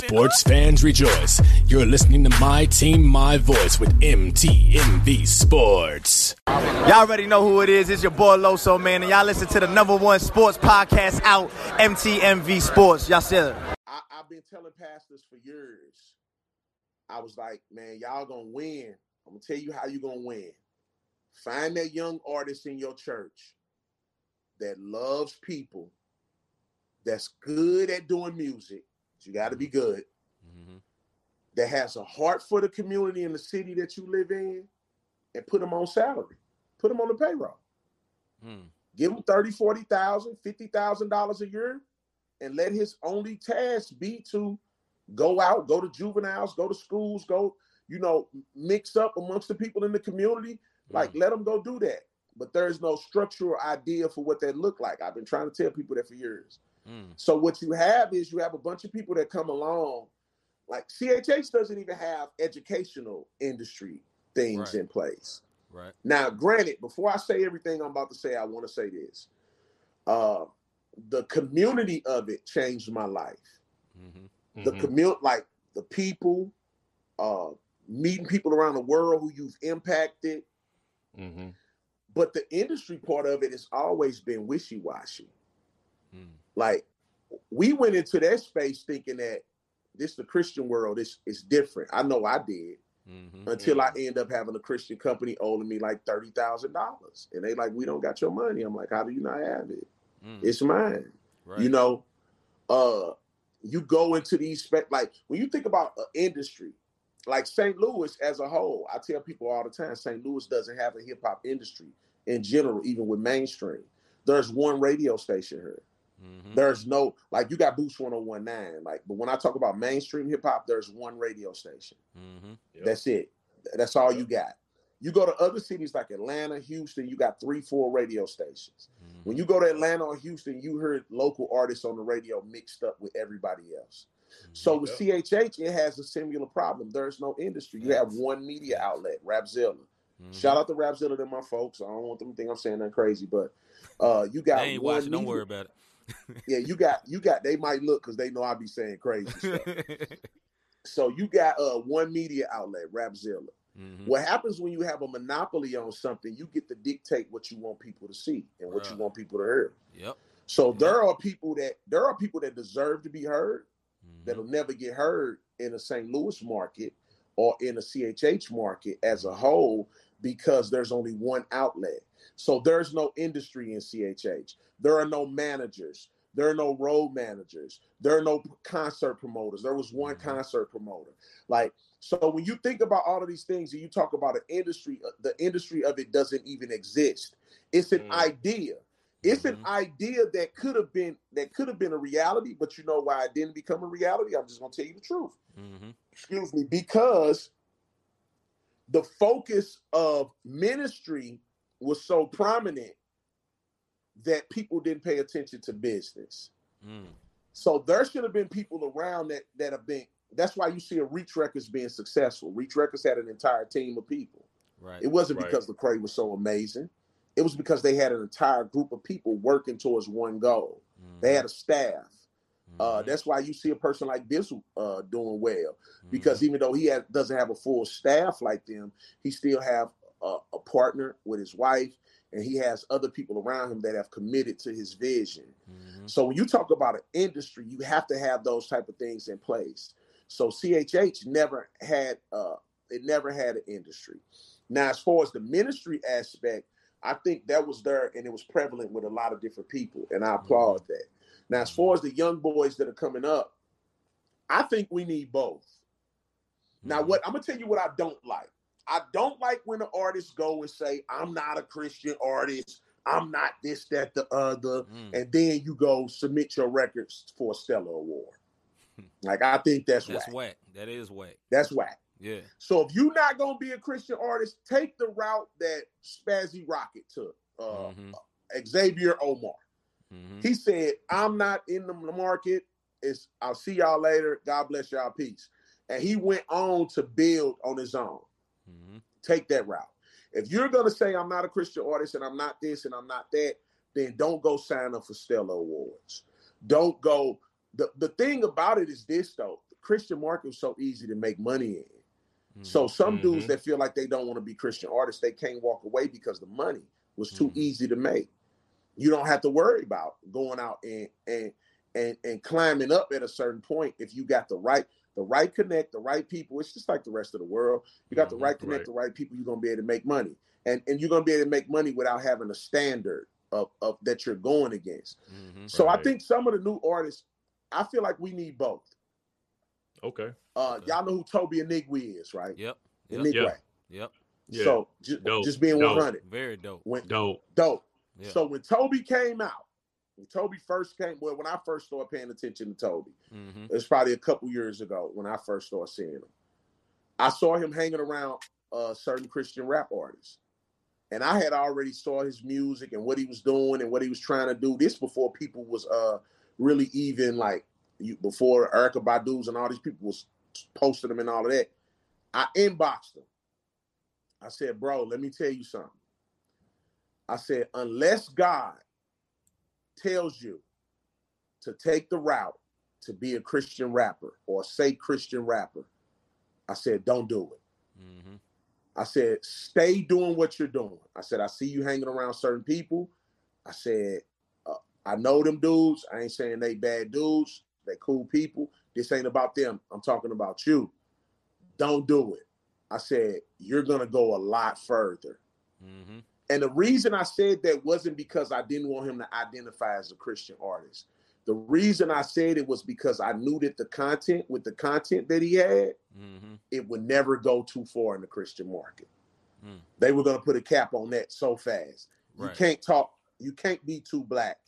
Sports fans rejoice. You're listening to My Team, My Voice with MTMV Sports. Y'all already know who it is. It's your boy Loso, man. And y'all listen to the number one sports podcast out, MTMV Sports. Y'all said it. I, I've been telling pastors for years. I was like, man, y'all gonna win. I'm gonna tell you how you gonna win. Find that young artist in your church that loves people, that's good at doing music. You got to be good. Mm-hmm. That has a heart for the community in the city that you live in, and put them on salary. Put them on the payroll. Mm. Give him 30, 40,000, 50,000 dollars a year and let his only task be to go out, go to juveniles, go to schools, go, you know, mix up amongst the people in the community. Like, mm. let them go do that. But there's no structural idea for what that look like. I've been trying to tell people that for years. Mm. So what you have is you have a bunch of people that come along. Like CHH doesn't even have educational industry things right. in place. Right. Now, granted, before I say everything I'm about to say, I want to say this. Uh, the community of it changed my life. Mm-hmm. The mm-hmm. community, like the people, uh, meeting people around the world who you've impacted. Mm-hmm. But the industry part of it has always been wishy washy. Mm. Like we went into that space thinking that this the Christian world is is different. I know I did. Mm-hmm. Until I end up having a Christian company owing me like thirty thousand dollars, and they like, we don't got your money. I'm like, how do you not have it? Mm. It's mine. Right. You know, uh, you go into these spec like when you think about an industry, like St. Louis as a whole, I tell people all the time, St. Louis doesn't have a hip hop industry in general, even with mainstream. There's one radio station here. Mm-hmm. There's no like you got Boost 1019, like, but when I talk about mainstream hip hop, there's one radio station. Mm-hmm. Yep. That's it. That's all yep. you got. You go to other cities like Atlanta, Houston, you got three, four radio stations. Mm-hmm. When you go to Atlanta or Houston, you heard local artists on the radio mixed up with everybody else. So with CHH, it has a similar problem. There's no industry. You have one media outlet, Rapzilla. Mm-hmm. Shout out to Rapzilla to my folks. I don't want them to think I'm saying that crazy, but uh, you got. They ain't watching. Don't worry about it. Yeah, you got you got. They might look because they know I be saying crazy stuff. so you got uh one media outlet, Rapzilla. Mm-hmm. What happens when you have a monopoly on something? You get to dictate what you want people to see and what you want people to hear. Yep. So yep. there are people that there are people that deserve to be heard, mm-hmm. that'll never get heard in a St. Louis market or in a CHH market as a whole because there's only one outlet. So there's no industry in CHH. There are no managers. There are no road managers. There are no concert promoters. There was one mm-hmm. concert promoter. Like, so when you think about all of these things and you talk about an industry, uh, the industry of it doesn't even exist. It's an mm. idea. It's mm-hmm. an idea that could have been that could have been a reality, but you know why it didn't become a reality? I'm just gonna tell you the truth. Mm-hmm. Excuse me, because the focus of ministry was so prominent that people didn't pay attention to business. Mm. So there should have been people around that that have been. That's why you see a Reach Records being successful. Reach Records had an entire team of people. Right. It wasn't right. because Lecrae was so amazing. It was because they had an entire group of people working towards one goal. Mm. They had a staff. Uh, mm-hmm. that's why you see a person like this uh, doing well, because mm-hmm. even though he has, doesn't have a full staff like them, he still have a, a, partner with his wife, and he has other people around him that have committed to his vision. Mm-hmm. So when you talk about an industry, you have to have those type of things in place. So CHH never had uh, it never had an industry. Now, as far as the ministry aspect, I think that was there and it was prevalent with a lot of different people, and I applaud that. Now, as far as the young boys that are coming up, I think we need both. Now, what I'm gonna tell you what I don't like. I don't like when the artists go and say, I'm not a Christian artist, I'm not this, that, the other, mm. and then you go submit your records for a Stellar Award. like I think that's, that's whack. whack. That is whack. That's whack. Yeah. So if you're not gonna be a Christian artist, take the route that Spazzy Rocket took. Uh, mm-hmm. Xavier Omar. Mm-hmm. He said, I'm not in the market. It's I'll see y'all later. God bless y'all. Peace. And he went on to build on his own. Mm-hmm. Take that route. If you're gonna say I'm not a Christian artist and I'm not this and I'm not that, then don't go sign up for Stellar Awards. Don't go. The, the thing about it is this though. The Christian market was so easy to make money in. So some dudes that feel like they don't want to be Christian artists, they can't walk away because the money was too Mhm. easy to make. You don't have to worry about going out and and and and climbing up at a certain point if you got the right the right connect, the right people. It's just like the rest of the world. You got the Mhm. right connect, Right. the right people. You're gonna be able to make money, and and you're gonna be able to make money without having a standard of of that you're going against. Mhm. So I think some of the new artists, I feel like we need both. Okay. Uh, Okay. y'all know who Tobe Nwigwe is, right? Yep. Nwigwe. Yep. Yep. So just, just being 100. Very dope. When Dope. dope. Yeah. So when Tobe came out, when Tobe first came, well, when I first started paying attention to Tobe, hmm it was probably a couple years ago when I first started seeing him. I saw him hanging around uh, certain Christian rap artists, and I had already saw his music and what he was doing and what he was trying to do. This before people was uh really even like you before Erykah Badu's and all these people was posting them and all of that. I inboxed him. I said, "Bro, let me tell you something." I said, "Unless God tells you to take the route to be a Christian rapper or say Christian rapper, I said, don't do it. hmm I said, stay doing what you're doing. I said, I see you hanging around certain people. I said, uh, I know them dudes. I ain't saying they bad dudes. They cool people. This ain't about them. I'm talking about you. Don't do it. I said, you're going to go a lot further. hmm And the reason I said that wasn't because I didn't want him to identify as a Christian artist. The reason I said it was because I knew that the content, with the content that he had, hmm it would never go too far in the Christian market. Mm. They were going to put a cap on that so fast. You can't talk, you can't be too black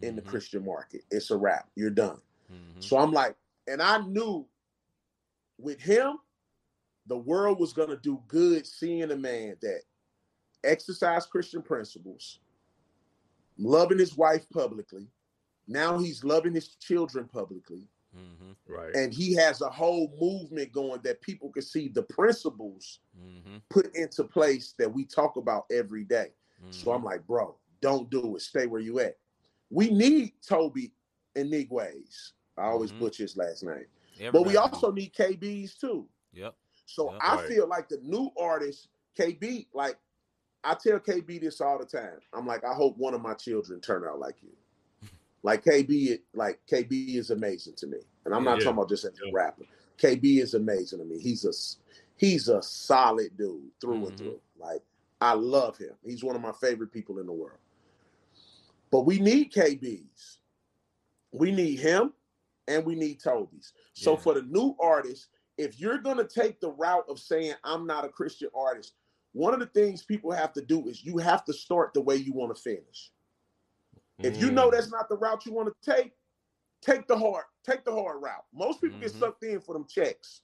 in the Mhm. Christian market. It's a wrap. You're done. Mhm. So I'm like, and I knew with him, the world was going to do good seeing a man that exercised Christian principles, loving his wife publicly. Now he's loving his children publicly. Mhm. Right. And he has a whole movement going that people can see the principles Mhm. put into place that we talk about every day. So Mhm. I'm like, bro, don't do it. Stay where you at. We need Tobe and Nigways. I always Mhm. butcher his last name. But we also need KBs too. Yep. So Yeah. I Right. feel like the new artists, KB, like I tell KB this all the time. I'm like, I hope one of my children turn out like you. Like KB, like KB is amazing to me, and I'm not Yeah. talking about just as a rapper. KB is amazing to me. He's a he's a solid dude through and Mhm. through. Like I love him. He's one of my favorite people in the world. But we need KBs. We need him, and we need Tobe's. So Yeah. for the new artists, if you're gonna take the route of saying I'm not a Christian artist, one of the things people have to do is you have to start the way you want to finish. If you know Mm. that's not the route you want to take, take the hard, take the hard route. Most people get Mhm. sucked in for them checks.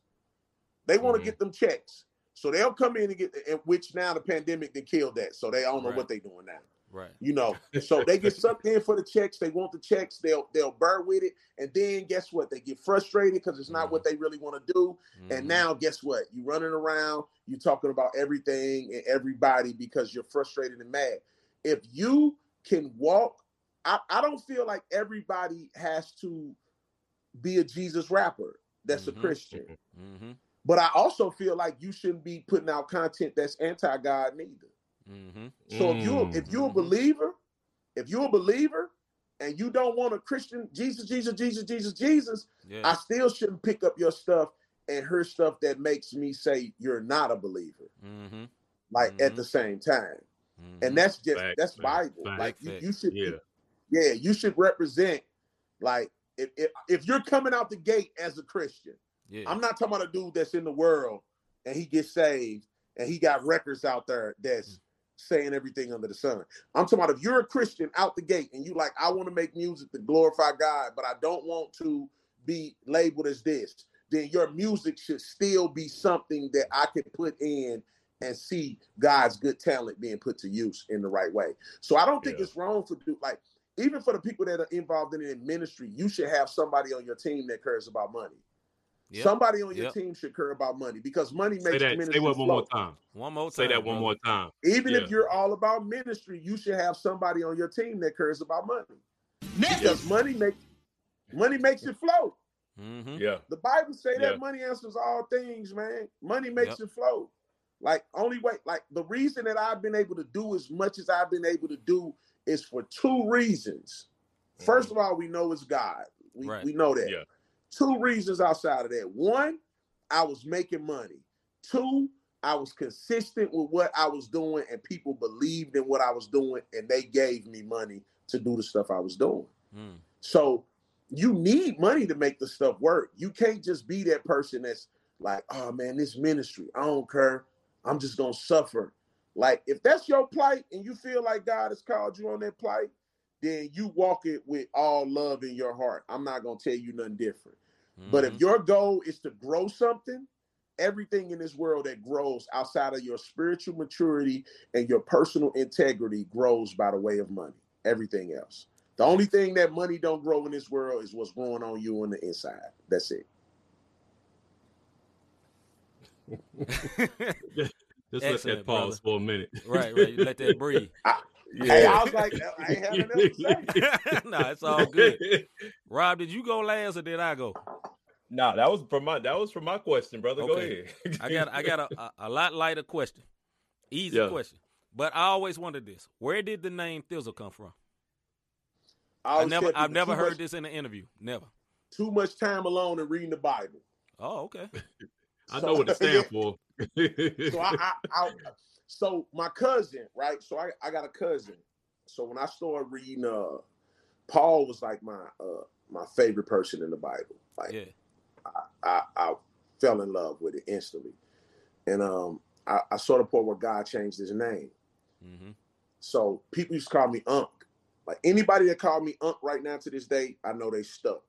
They want to Mhm. get them checks. So they'll come in and get which now the pandemic they killed that. So they don't know Right. what they're doing now. Right. You know, so they get sucked in for the checks. They want the checks. They'll they'll burn with it, and then guess what? They get frustrated because it's not what they really want to do. And Mhm. now, guess what? You running around, you talking about everything and everybody because you're frustrated and mad. If you can walk, I, I don't feel like everybody has to be a Jesus rapper that's Mhm. a Christian. Mhm. But I also feel like you shouldn't be putting out content that's anti-God neither. Mhm. So if you if you're a Mhm. believer, if you're a believer and you don't want a Christian Jesus, Jesus, Jesus, Jesus, Jesus, Yeah. I still shouldn't pick up your stuff and her stuff that makes me say you're not a believer. Mhm. Like at Mhm. the same time, Mhm. and that's just Facts, that's man. Bible. Facts. Like you, you should, Yeah. yeah, you should represent. Like if, if if you're coming out the gate as a Christian, yeah. I'm not talking about a dude that's in the world and he gets saved and he got records out there that's saying everything under the sun. I'm talking about if you're a Christian out the gate and you like, I want to make music to glorify God, but I don't want to be labeled as this, then your music should still be something that I can put in and see God's good talent being put to use in the right way. So I don't think Yeah. it's wrong for do like even for the people that are involved in it in ministry, you should have somebody on your team that cares about money. Yep. Somebody on your Yep. team should care about money because money Say makes that. ministry Say what one more time. One more time. Say that one brother. more time. Even Yeah. if you're all about ministry, you should have somebody on your team that cares about money. Yeah. Because money makes money makes it flow. Mm-hmm. Yeah. The Bible say Yeah. that money answers all things, man. Money makes Yep. it flow. Like only way, like the reason that I've been able to do as much as I've been able to do is for two reasons. First of all, we know it's God. We, Right. we know that. Yeah. Two reasons outside of that. One, I was making money. Two, I was consistent with what I was doing, and people believed in what I was doing, and they gave me money to do the stuff I was doing. Mm. So you need money to make the stuff work. You can't just be that person that's like, oh man, this ministry, I don't care. I'm just gonna suffer. Like, if that's your plight and you feel like God has called you on that plight, then you walk it with all love in your heart. I'm not gonna tell you nothing different. But if Mhm. your goal is to grow something, everything in this world that grows outside of your spiritual maturity and your personal integrity grows by the way of money. Everything else. The only thing that money don't grow in this world is what's growing on you on the inside. That's it. Just let Excellent, that pause for a minute. right, right. You let that breathe. Hey, I was like, oh, I ain't having nothing to nah, it's all good. Rob, did you go last or did I go? nah, that was from my that was from my question, brother. Go ahead. I got I got a, a, a lot lighter question. Easy Yeah. question. But I always wondered this. Where did the name Thi'sl come from? I always never tell I've never heard much, this in an interview. Never. Too much time alone and reading the Bible. Oh, okay. I know what it stands for. so I, I, I so my cousin, right? So I, I got a cousin. So when I started reading uh Paul was like my uh my favorite person in the Bible. Like Yeah. I, I fell in love with it instantly. And um I, I saw the part where God changed his name. Mm-hmm. So people used to call me Unc. Like anybody that called me Unc right now to this day, I know they stuck.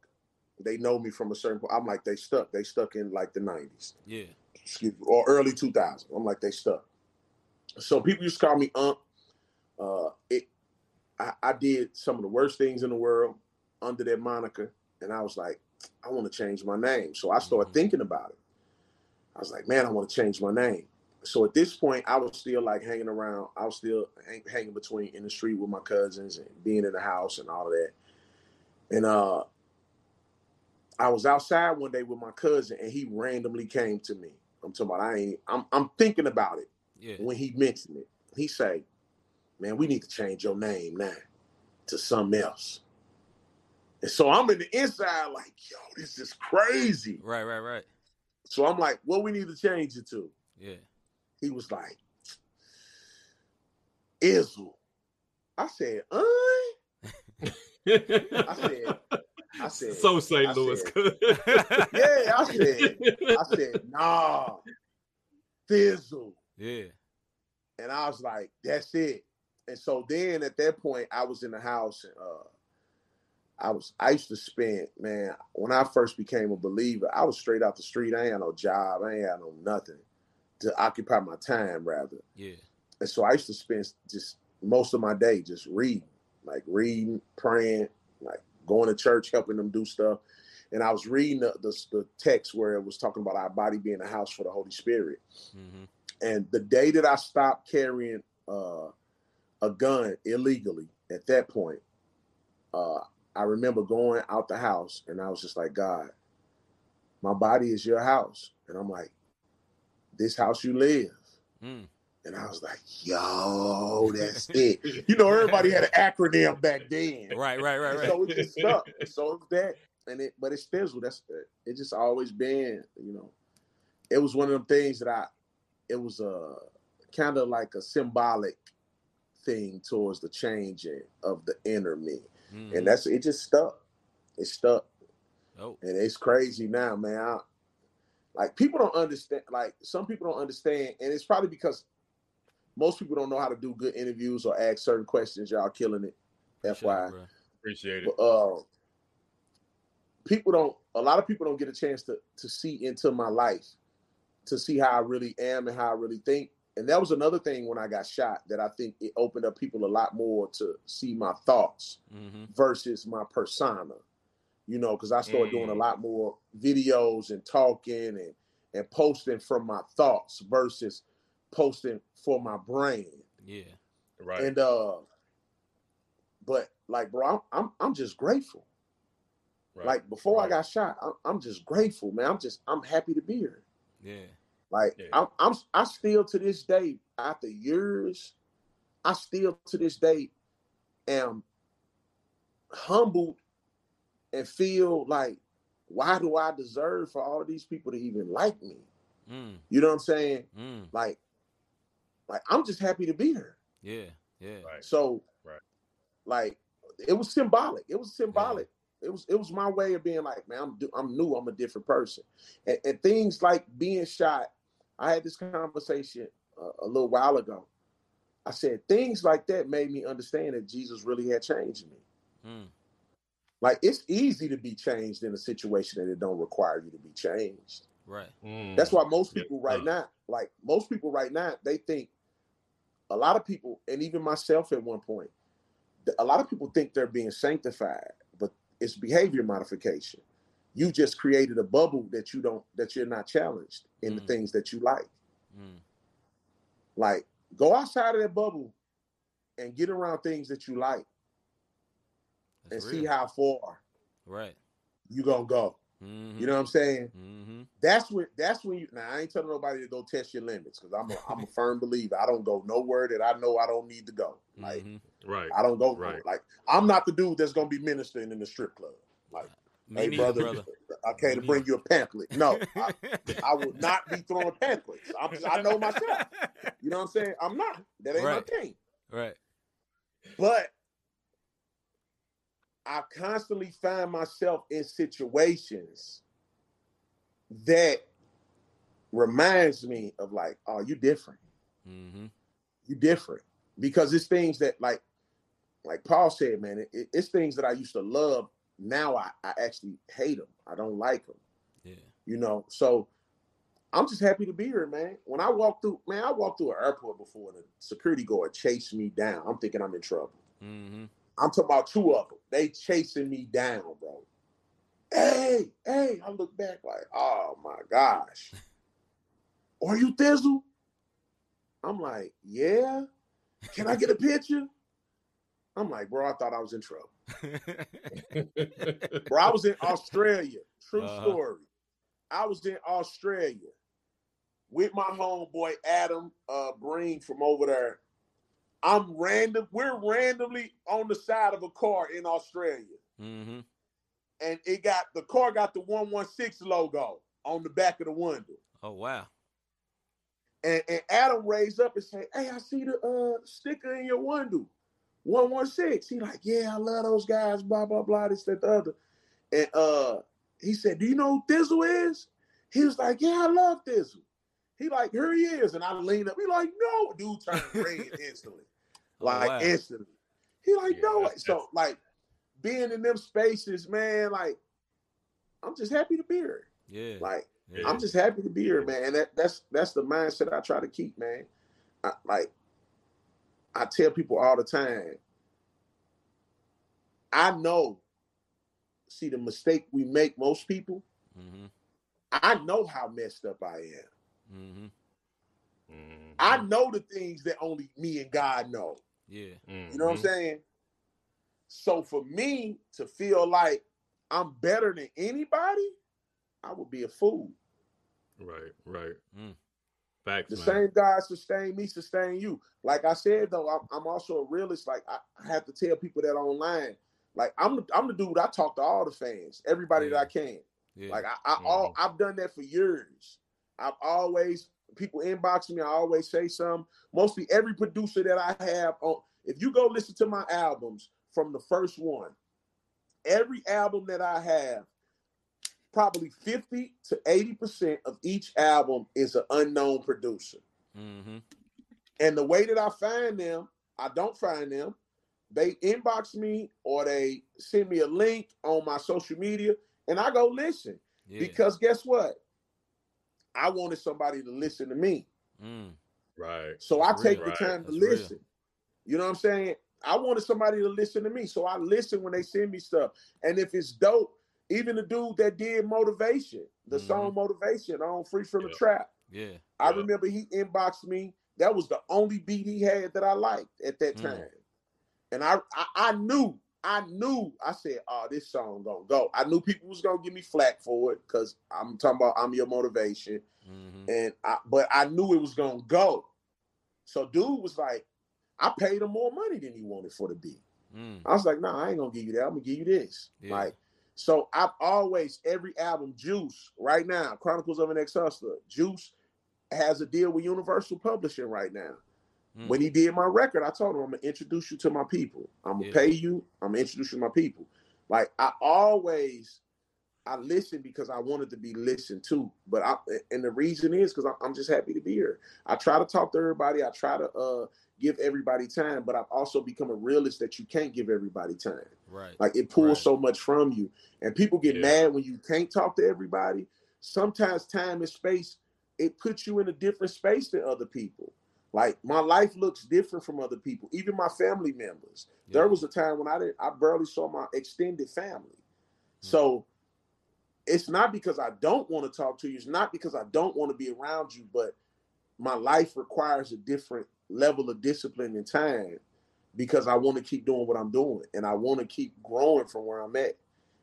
They know me from a certain point. I'm like, they stuck. They stuck in like the 90s Yeah. excuse me, or early 2000s. I'm like, they stuck. So people used to call me Unc. Uh, it, I, I did some of the worst things in the world under that moniker, and I was like, I want to change my name. So I started Mhm. thinking about it. I was like, man, I want to change my name. So at this point, I was still like hanging around. I was still hang, hanging between in the street with my cousins and being in the house and all of that. And uh, I was outside one day with my cousin, and he randomly came to me. I'm talking about I ain't. I'm I'm thinking about it Yeah. when he mentioned it. He say, "Man, we need to change your name now to something else." And so I'm in the inside like, "Yo, this is crazy." Right, right, right. So I'm like, "What we need to change it to?" Yeah. He was like, "Izzle." I said, "Uh." I said, I said, so St. Louis. said- "Yeah." I said, I said, "Nah, Thi'sl." Yeah. And I was like, that's it. And so then at that point, I was in the house and uh I was I used to spend, man, when I first became a believer, I was straight out the street. I ain't had no job, I ain't had no nothing to occupy my time rather. Yeah. And so I used to spend just most of my day just reading, like reading, praying, like going to church, helping them do stuff. And I was reading the, the, the text where it was talking about our body being a house for the Holy Spirit. hmm And the day that I stopped carrying uh, a gun illegally, at that point, uh, I remember going out the house and I was just like, God, my body is your house. And I'm like, this house you live. Mm. And I was like, yo, that's it. You know, everybody had an acronym back then. Right, right, right, And right. So it just stuck. So it's that, and it, but it's Thi'sl. That's it. Just always been, you know. It was one of them things that I. It was a kind of like a symbolic thing towards the changing of the inner me, Mhm. and that's it. Just stuck. It stuck, oh. and it's crazy now, man. I, like people don't understand. Like some people don't understand, and it's probably because most people don't know how to do good interviews or ask certain questions. Y'all killing it. Appreciate FYI. it. Appreciate it. But uh, people don't. A lot of people don't get a chance to to see into my life, to see how I really am and how I really think. And that was another thing when I got shot that I think it opened up people a lot more to see my thoughts hmm versus my persona. You know, because I started doing a Mm. lot more videos and talking and and posting from my thoughts versus posting for my brain. Yeah. Right. And uh, but like, bro, I'm I'm, I'm just grateful. Right. Like before right. I got shot, I'm, I'm, just grateful, man. I'm just I'm happy to be here. Yeah. Like yeah. I'm, I'm I still to this day after years, I still to this day am humbled and feel like why do I deserve for all of these people to even like me? Mm. You know what I'm saying? Mm. Like, like I'm just happy to be here. Yeah, yeah. Right. So, right. Like, it was symbolic. It was symbolic. Yeah. It was it was my way of being like, man, I'm I'm new. I'm a different person. And, and things like being shot. I had this conversation a, a little while ago. I said things like that made me understand that Jesus really had changed me. Mm. Like it's easy to be changed in a situation that it don't require you to be changed. Right. Mm. That's why most people right now, like most people right now, they think a lot of people, and even myself at one point, a lot of people think they're being sanctified, but it's behavior modification. You just created a bubble that you don't that you're not challenged in mm. the things that you like. Mm. Like go outside of that bubble and get around things that you like That's and real. see how far right you gonna go. Mm-hmm. You know what I'm saying? Mm-hmm. That's when that's when you now I ain't telling nobody to go test your limits because I'm a I'm a firm believer. I don't go nowhere that I know I don't need to go. Like mm-hmm. right. I don't go right. Like I'm not the dude that's gonna be ministering in the strip club. Like Me hey brother, brother, I came to bring you a pamphlet. No, I, I will not be throwing pamphlets. I'm, I know myself. You know what I'm saying? I'm not. That ain't right. my thing. Right. But I constantly find myself in situations that reminds me of like, oh, you different. Mm-hmm. You different because it's things that like, like Paul said, man, it, it's things that I used to love. Now I, I actually hate them. I don't like them. Yeah. You know, so I'm just happy to be here, man. When I walk through, man, I walked through an airport before and a security guard chased me down. I'm thinking I'm in trouble. Mm-hmm. I'm talking about two of them. They chasing me down, bro. Hey, hey, I look back like, oh my gosh. Are you Thi'sl? I'm like, yeah. Can I get a picture? I'm like, bro, I thought I was in trouble. bro, I was in Australia. True uh-huh. story. I was in Australia with my homeboy Adam uh Breen from over there I'm random. We're randomly on the side of a car in Australia, mm-hmm. and it got the car got the one one six logo on the back of the window. Oh wow! And, and Adam raised up and said, "Hey, I see the uh, sticker in your window, one one six. He like, "Yeah, I love those guys." Blah blah blah. This that the other. And uh, he said, "Do you know who Thi'sl is?" He was like, "Yeah, I love Thi'sl." He like, here he is. And I lean up. He like, no. Dude turned red instantly. Oh, like wow. instantly. He like, yeah, no. So like being in them spaces, man, like I'm just happy to be here. Yeah. Like yeah. I'm just happy to be here, man. And that, that's that's the mindset I try to keep, man. I, like I tell people all the time, I know. See the mistake we make, most people. Mm-hmm. I know how messed up I am. Mm-hmm. Mm-hmm. I know the things that only me and God know. Yeah. Mm-hmm. You know what I'm mm-hmm. saying? So for me to feel like I'm better than anybody, I would be a fool. Right, right. Mm. Facts, the man. same God sustain me, sustain you. Like I said though, I'm, I'm also a realist. Like I, I, have to tell people that online. Like I'm the, I'm the dude. I talk to all the fans, everybody yeah. that I can. Yeah. Like I, I mm-hmm. all I've done that for years. I've always people inbox me. I always say some. Mostly every producer that I have on. If you go listen to my albums from the first one, every album that I have, probably 50 to 80% of each album is an unknown producer. Mm-hmm. And the way that I find them, I don't find them. They inbox me or they send me a link on my social media and I go listen. Yeah. Because guess what? I wanted somebody to listen to me. Mm. Right. So I take the time to listen. Real. You know what I'm saying? I wanted somebody to listen to me. So I listen when they send me stuff. And if it's dope, even the dude that did motivation, the mm-hmm. song motivation on Free from yeah. the Trap. Yeah. I yeah. remember he inboxed me. That was the only beat he had that I liked at that mm. time. And I, I, I knew I knew I said, "Oh, this song gonna go." I knew people was gonna give me flack for it because I'm talking about I'm your motivation, mm-hmm. and I, but I knew it was gonna go. So dude was like, I paid him more money than he wanted for the beat. Mm. I was like, "Nah, I ain't gonna give you that. I'm gonna give you this." Yeah. Like, so I've always every album, Juice, right now, Chronicles of an Ex Hustler, Juice has a deal with Universal Publishing right now. Mm. When he did my record, I told him I'm gonna introduce you to my people. I'm gonna yeah. pay you. I'm gonna introduce you to my people. Like I always, I listen because I wanted to be listened to. But I and the reason is because I'm just happy to be here. I try to talk to everybody. I try to uh give everybody time, but I've also become a realist that you can't give everybody time. Right. Like it pulls right. so much from you, and people get yeah. mad when you can't talk to everybody. Sometimes time and space it puts you in a different space than other people. Like my life looks different from other people, even my family members. Yeah. There was a time when I didn't, I barely saw my extended family. Mm-hmm. So it's not because I don't want to talk to you. It's not because I don't want to be around you, but my life requires a different level of discipline and time because I want to keep doing what I'm doing and I want to keep growing from where I'm at.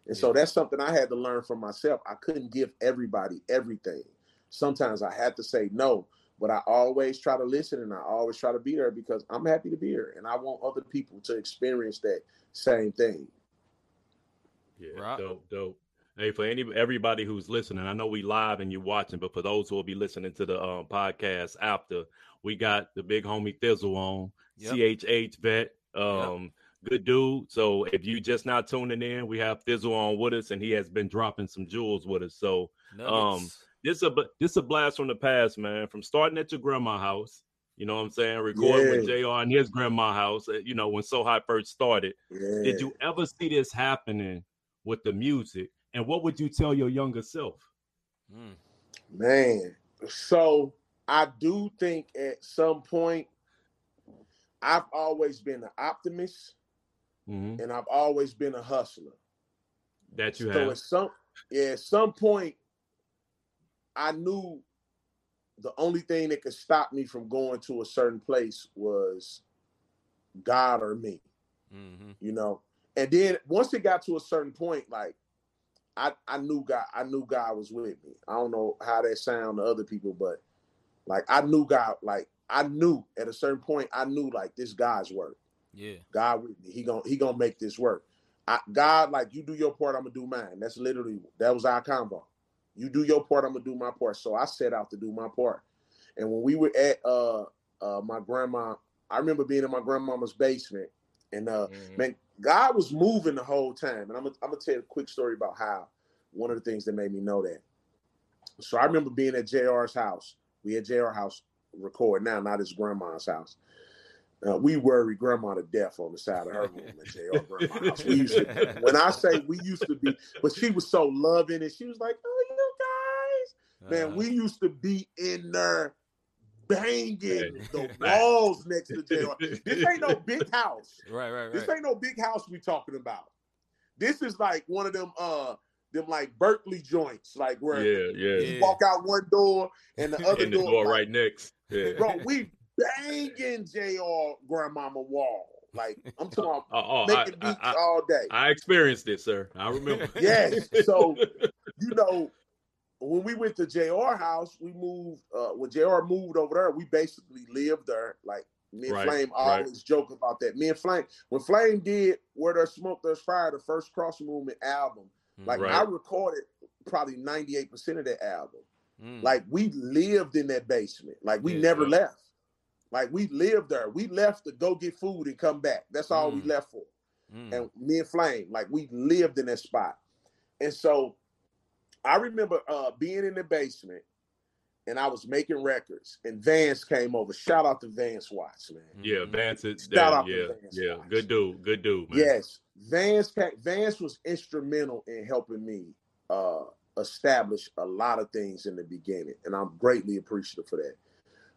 And yeah. so that's something I had to learn from myself. I couldn't give everybody everything. Sometimes I had to say no but I always try to listen and I always try to be there because I'm happy to be here and I want other people to experience that same thing. Yeah, right. dope, dope. Hey, for any everybody who's listening, I know we live and you're watching, but for those who will be listening to the um, podcast after, we got the big homie Thi'sl on, yep. CHH vet, um, yep. good dude. So if you just not tuning in, we have Thi'sl on with us, and he has been dropping some jewels with us. So, um, this a this a blast from the past, man. From starting at your grandma house, you know what I'm saying, recording yeah. with Jr. in his grandma house. Uh, you know when So High first started. Yeah. Did you ever see this happening with the music? And what would you tell your younger self? Hmm. Man, so I do think at some point I've always been an optimist, mm-hmm. and I've always been a hustler. That you so have. At some, yeah, at some point, I knew the only thing that could stop me from going to a certain place was God or me. Mm-hmm. You know, and then once it got to a certain point, like I, I knew God, I knew God was with me. I don't know how that sound to other people, but like I knew God, like I knew at a certain point, I knew like this God's work. Yeah, God with me. He gonna he gonna make this work. I, God, like you do your part, I'm gonna do mine. That's literally that was our convo. You do your part, I'm gonna do my part. So I set out to do my part. And when we were at uh uh my grandma, I remember being in my grandmama's basement, and uh mm-hmm. man, God was moving the whole time. And I'm gonna, I'm gonna tell you a quick story about how one of the things that made me know that. So I remember being at JR's house. We had JR house record now, not his grandma's house. Uh, we worry grandma to death on the side of her room at JR grandma's house. We used to, when I say we used to be, but she was so loving and she was like, oh, Man, uh-huh. we used to be in there banging the walls next to jail. This ain't no big house. Right, right, right. This ain't no big house we talking about. This is like one of them uh them like Berkeley joints, like where yeah, yeah. you walk out one door and the other and the door, door like, right next. Yeah. Bro, we banging JR grandmama wall. Like I'm talking about oh, oh, making I, beats I, all day. I experienced it, sir. I remember. yes. So you know, when we went to JR house, we moved uh when JR moved over there, we basically lived there. Like me and right, Flame always right. joke about that. Me and Flame, when Flame did Where There's Smoke, There's Fire, the first cross movement album, mm, like right. I recorded probably 98% of that album. Mm. Like we lived in that basement. Like we yeah, never yeah. left. Like we lived there. We left to go get food and come back. That's all mm. we left for. Mm. And me and Flame, like we lived in that spot. And so I remember uh, being in the basement and I was making records, and Vance came over. Shout out to Vance Watts, man. Yeah, Vance is Shout out yeah, Vance yeah, Watts. good dude, good dude, man. Yes, Vance Vance was instrumental in helping me uh, establish a lot of things in the beginning, and I'm greatly appreciative for that.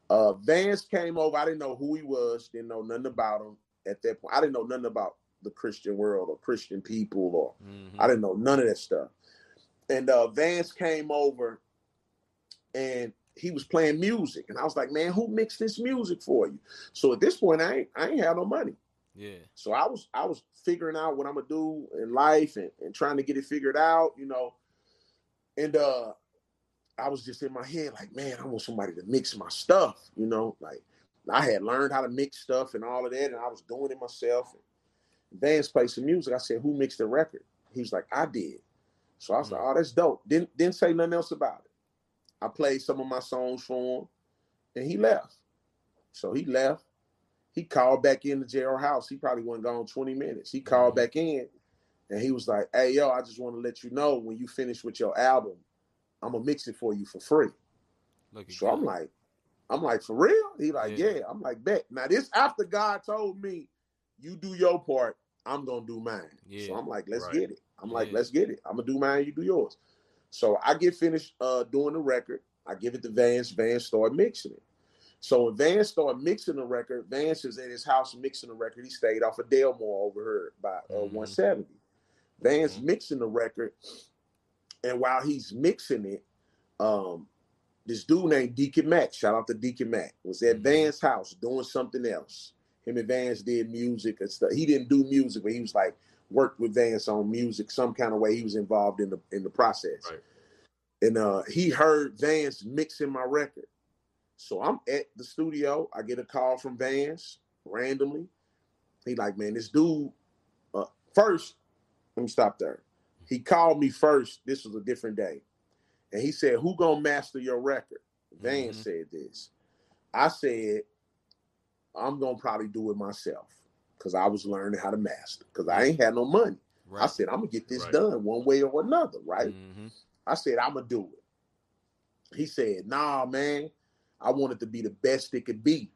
Uh, Vance came over. I didn't know who he was, didn't know nothing about him at that point. I didn't know nothing about the Christian world or Christian people, or mm-hmm. I didn't know none of that stuff and uh, Vance came over and he was playing music. And I was like, man, who mixed this music for you? So at this point, I ain't, I ain't had no money. Yeah. So I was I was figuring out what I'm gonna do in life and, and trying to get it figured out, you know. And uh I was just in my head like, man, I want somebody to mix my stuff, you know, like I had learned how to mix stuff and all of that, and I was doing it myself. And Vance played some music. I said, "Who mixed the record?" He was like, "I did." So I was like, mm. "Oh, that's dope." Didn't didn't say nothing else about it. I played some of my songs for him, and he left. So he left. He called back in the jail house. He probably wasn't gone 20 minutes. He called mm-hmm. back in and he was like, Hey, yo, I just want to let you know when you finish with your album, I'm gonna mix it for you for free. so. I'm like, I'm like, for real? He like, yeah. yeah. I'm like, bet. Now this after God told me, you do your part, I'm gonna do mine. Yeah. So I'm like, let's right. get it. I'm yeah. like, let's get it. I'm gonna do mine, you do yours. So I get finished uh, doing the record. I give it to Vance. Vance start mixing it. So when Vance started mixing the record, Vance is at his house mixing the record. He stayed off of Delmar over here by uh, mm-hmm. 170. Vance mm-hmm. mixing the record, and while he's mixing it, um, this dude named Deacon Mac, shout out to Deacon Mac, was at mm-hmm. Vance's house doing something else. Him and Vance did music and stuff. He didn't do music, but he was like worked with Vance on music, some kind of way. He was involved in the in the process. Right. And uh, he heard Vance mixing my record. So I'm at the studio. I get a call from Vance randomly. He like, man, this dude. Uh, first, let me stop there. He called me first. This was a different day, and he said, "Who gonna master your record?" Vance mm-hmm. said this. I said, "I'm gonna probably do it myself because I was learning how to master because I ain't had no money." Right. I said, "I'm gonna get this right. done one way or another." Right? Mm-hmm. I said, "I'm gonna do it." He said, "Nah, man." I want it to be the best it could be.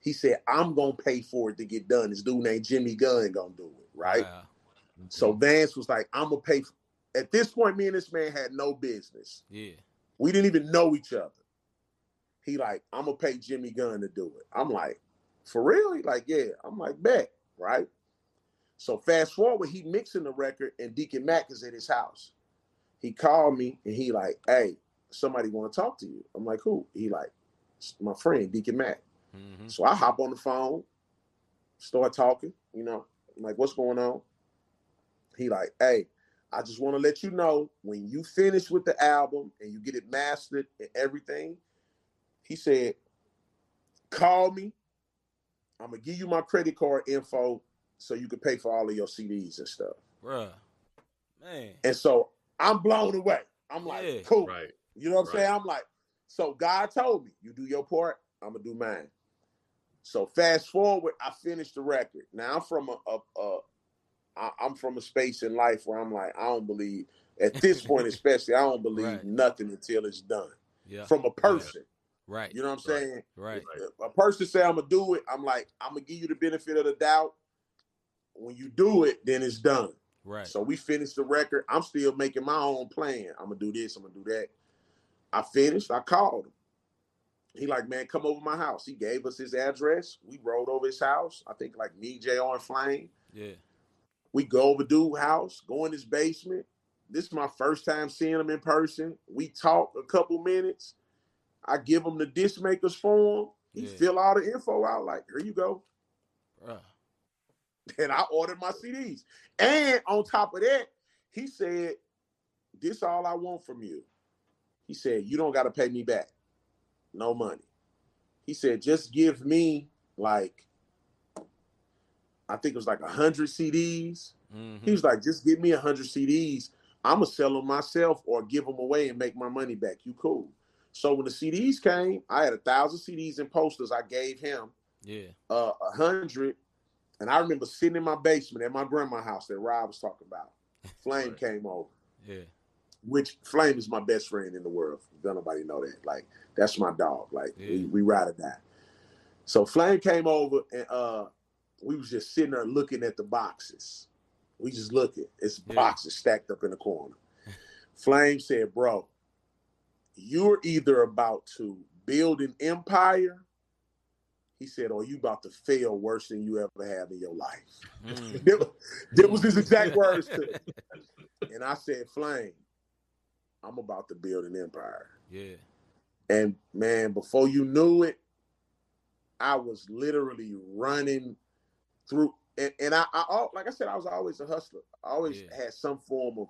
He said, I'm gonna pay for it to get done. This dude named Jimmy Gunn gonna do it, right? Okay. So Vance was like, I'm gonna pay. For... At this point, me and this man had no business. Yeah. We didn't even know each other. He like, I'm gonna pay Jimmy Gunn to do it. I'm like, for real? He like, yeah. I'm like, bet, right? So fast forward, he mixing the record, and Deacon Mac is at his house. He called me and he like, hey, somebody want to talk to you. I'm like, who? He like, my friend Deacon Mac. Mm-hmm. So I hop on the phone, start talking. You know, I'm like, what's going on? He like, hey, I just want to let you know when you finish with the album and you get it mastered and everything. He said, call me. I'm gonna give you my credit card info so you can pay for all of your CDs and stuff. Bruh. Man. And so I'm blown away. I'm like, yeah. cool. Right. You know what I'm right. saying? I'm like, so God told me, you do your part, I'm gonna do mine. So fast forward, I finished the record. Now I'm from a, a, a I, I'm from a space in life where I'm like, I don't believe at this point, especially, I don't believe right. nothing until it's done. Yeah. From a person. Yeah. Right. You know what I'm saying? Right. A person say I'm gonna do it, I'm like, I'm gonna give you the benefit of the doubt. When you do it, then it's done. Right. So we finished the record. I'm still making my own plan. I'm gonna do this, I'm gonna do that. I finished. I called him. He like, man, come over my house. He gave us his address. We rode over his house. I think like me, Jr. and Flame. Yeah. We go over dude house, go in his basement. This is my first time seeing him in person. We talk a couple minutes. I give him the disc makers form. He yeah. fill all the info out. Like, here you go. Bruh. And I ordered my CDs. And on top of that, he said, This all I want from you. He said, You don't got to pay me back. No money. He said, Just give me like, I think it was like a 100 CDs. Mm-hmm. He was like, Just give me a 100 CDs. I'm to sell them myself or give them away and make my money back. You cool. So when the CDs came, I had a thousand CDs and posters. I gave him yeah uh, a hundred, and I remember sitting in my basement at my grandma's house that Rob was talking about. Flame right. came over. Yeah which Flame is my best friend in the world. Don't nobody know that. Like that's my dog. Like yeah. we, we ride or die. So Flame came over and uh we was just sitting there looking at the boxes. We just looking. It's yeah. boxes stacked up in the corner. Flame said, "Bro, you're either about to build an empire." He said, "Or you about to fail worse than you ever have in your life." Mm. that, that was his exact words to me. And I said, "Flame, I'm about to build an empire. Yeah. And man, before you knew it, I was literally running through. and, and I, I, like I said, I was always a hustler. I always yeah. had some form of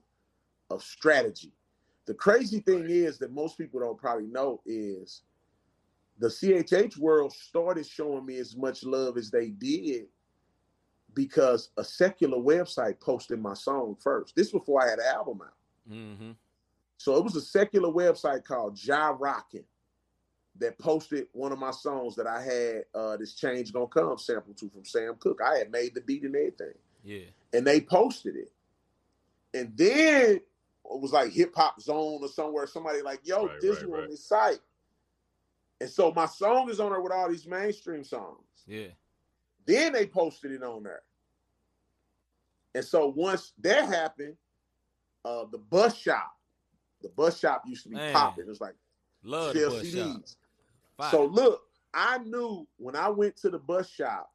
of strategy. The crazy thing is that most people don't probably know is the CHH world started showing me as much love as they did because a secular website posted my song first. This before I had an album out. Mm-hmm. So it was a secular website called Ja Rockin' that posted one of my songs that I had uh this change gonna come sample to from Sam Cooke. I had made the beat and everything. Yeah. And they posted it. And then it was like hip hop zone or somewhere. Somebody like, yo, right, this right, right. on this site. And so my song is on there with all these mainstream songs. Yeah. Then they posted it on there. And so once that happened, uh, the bus shop, the bus shop used to be popping. It was like Love sell CDs. So look, I knew when I went to the bus shop.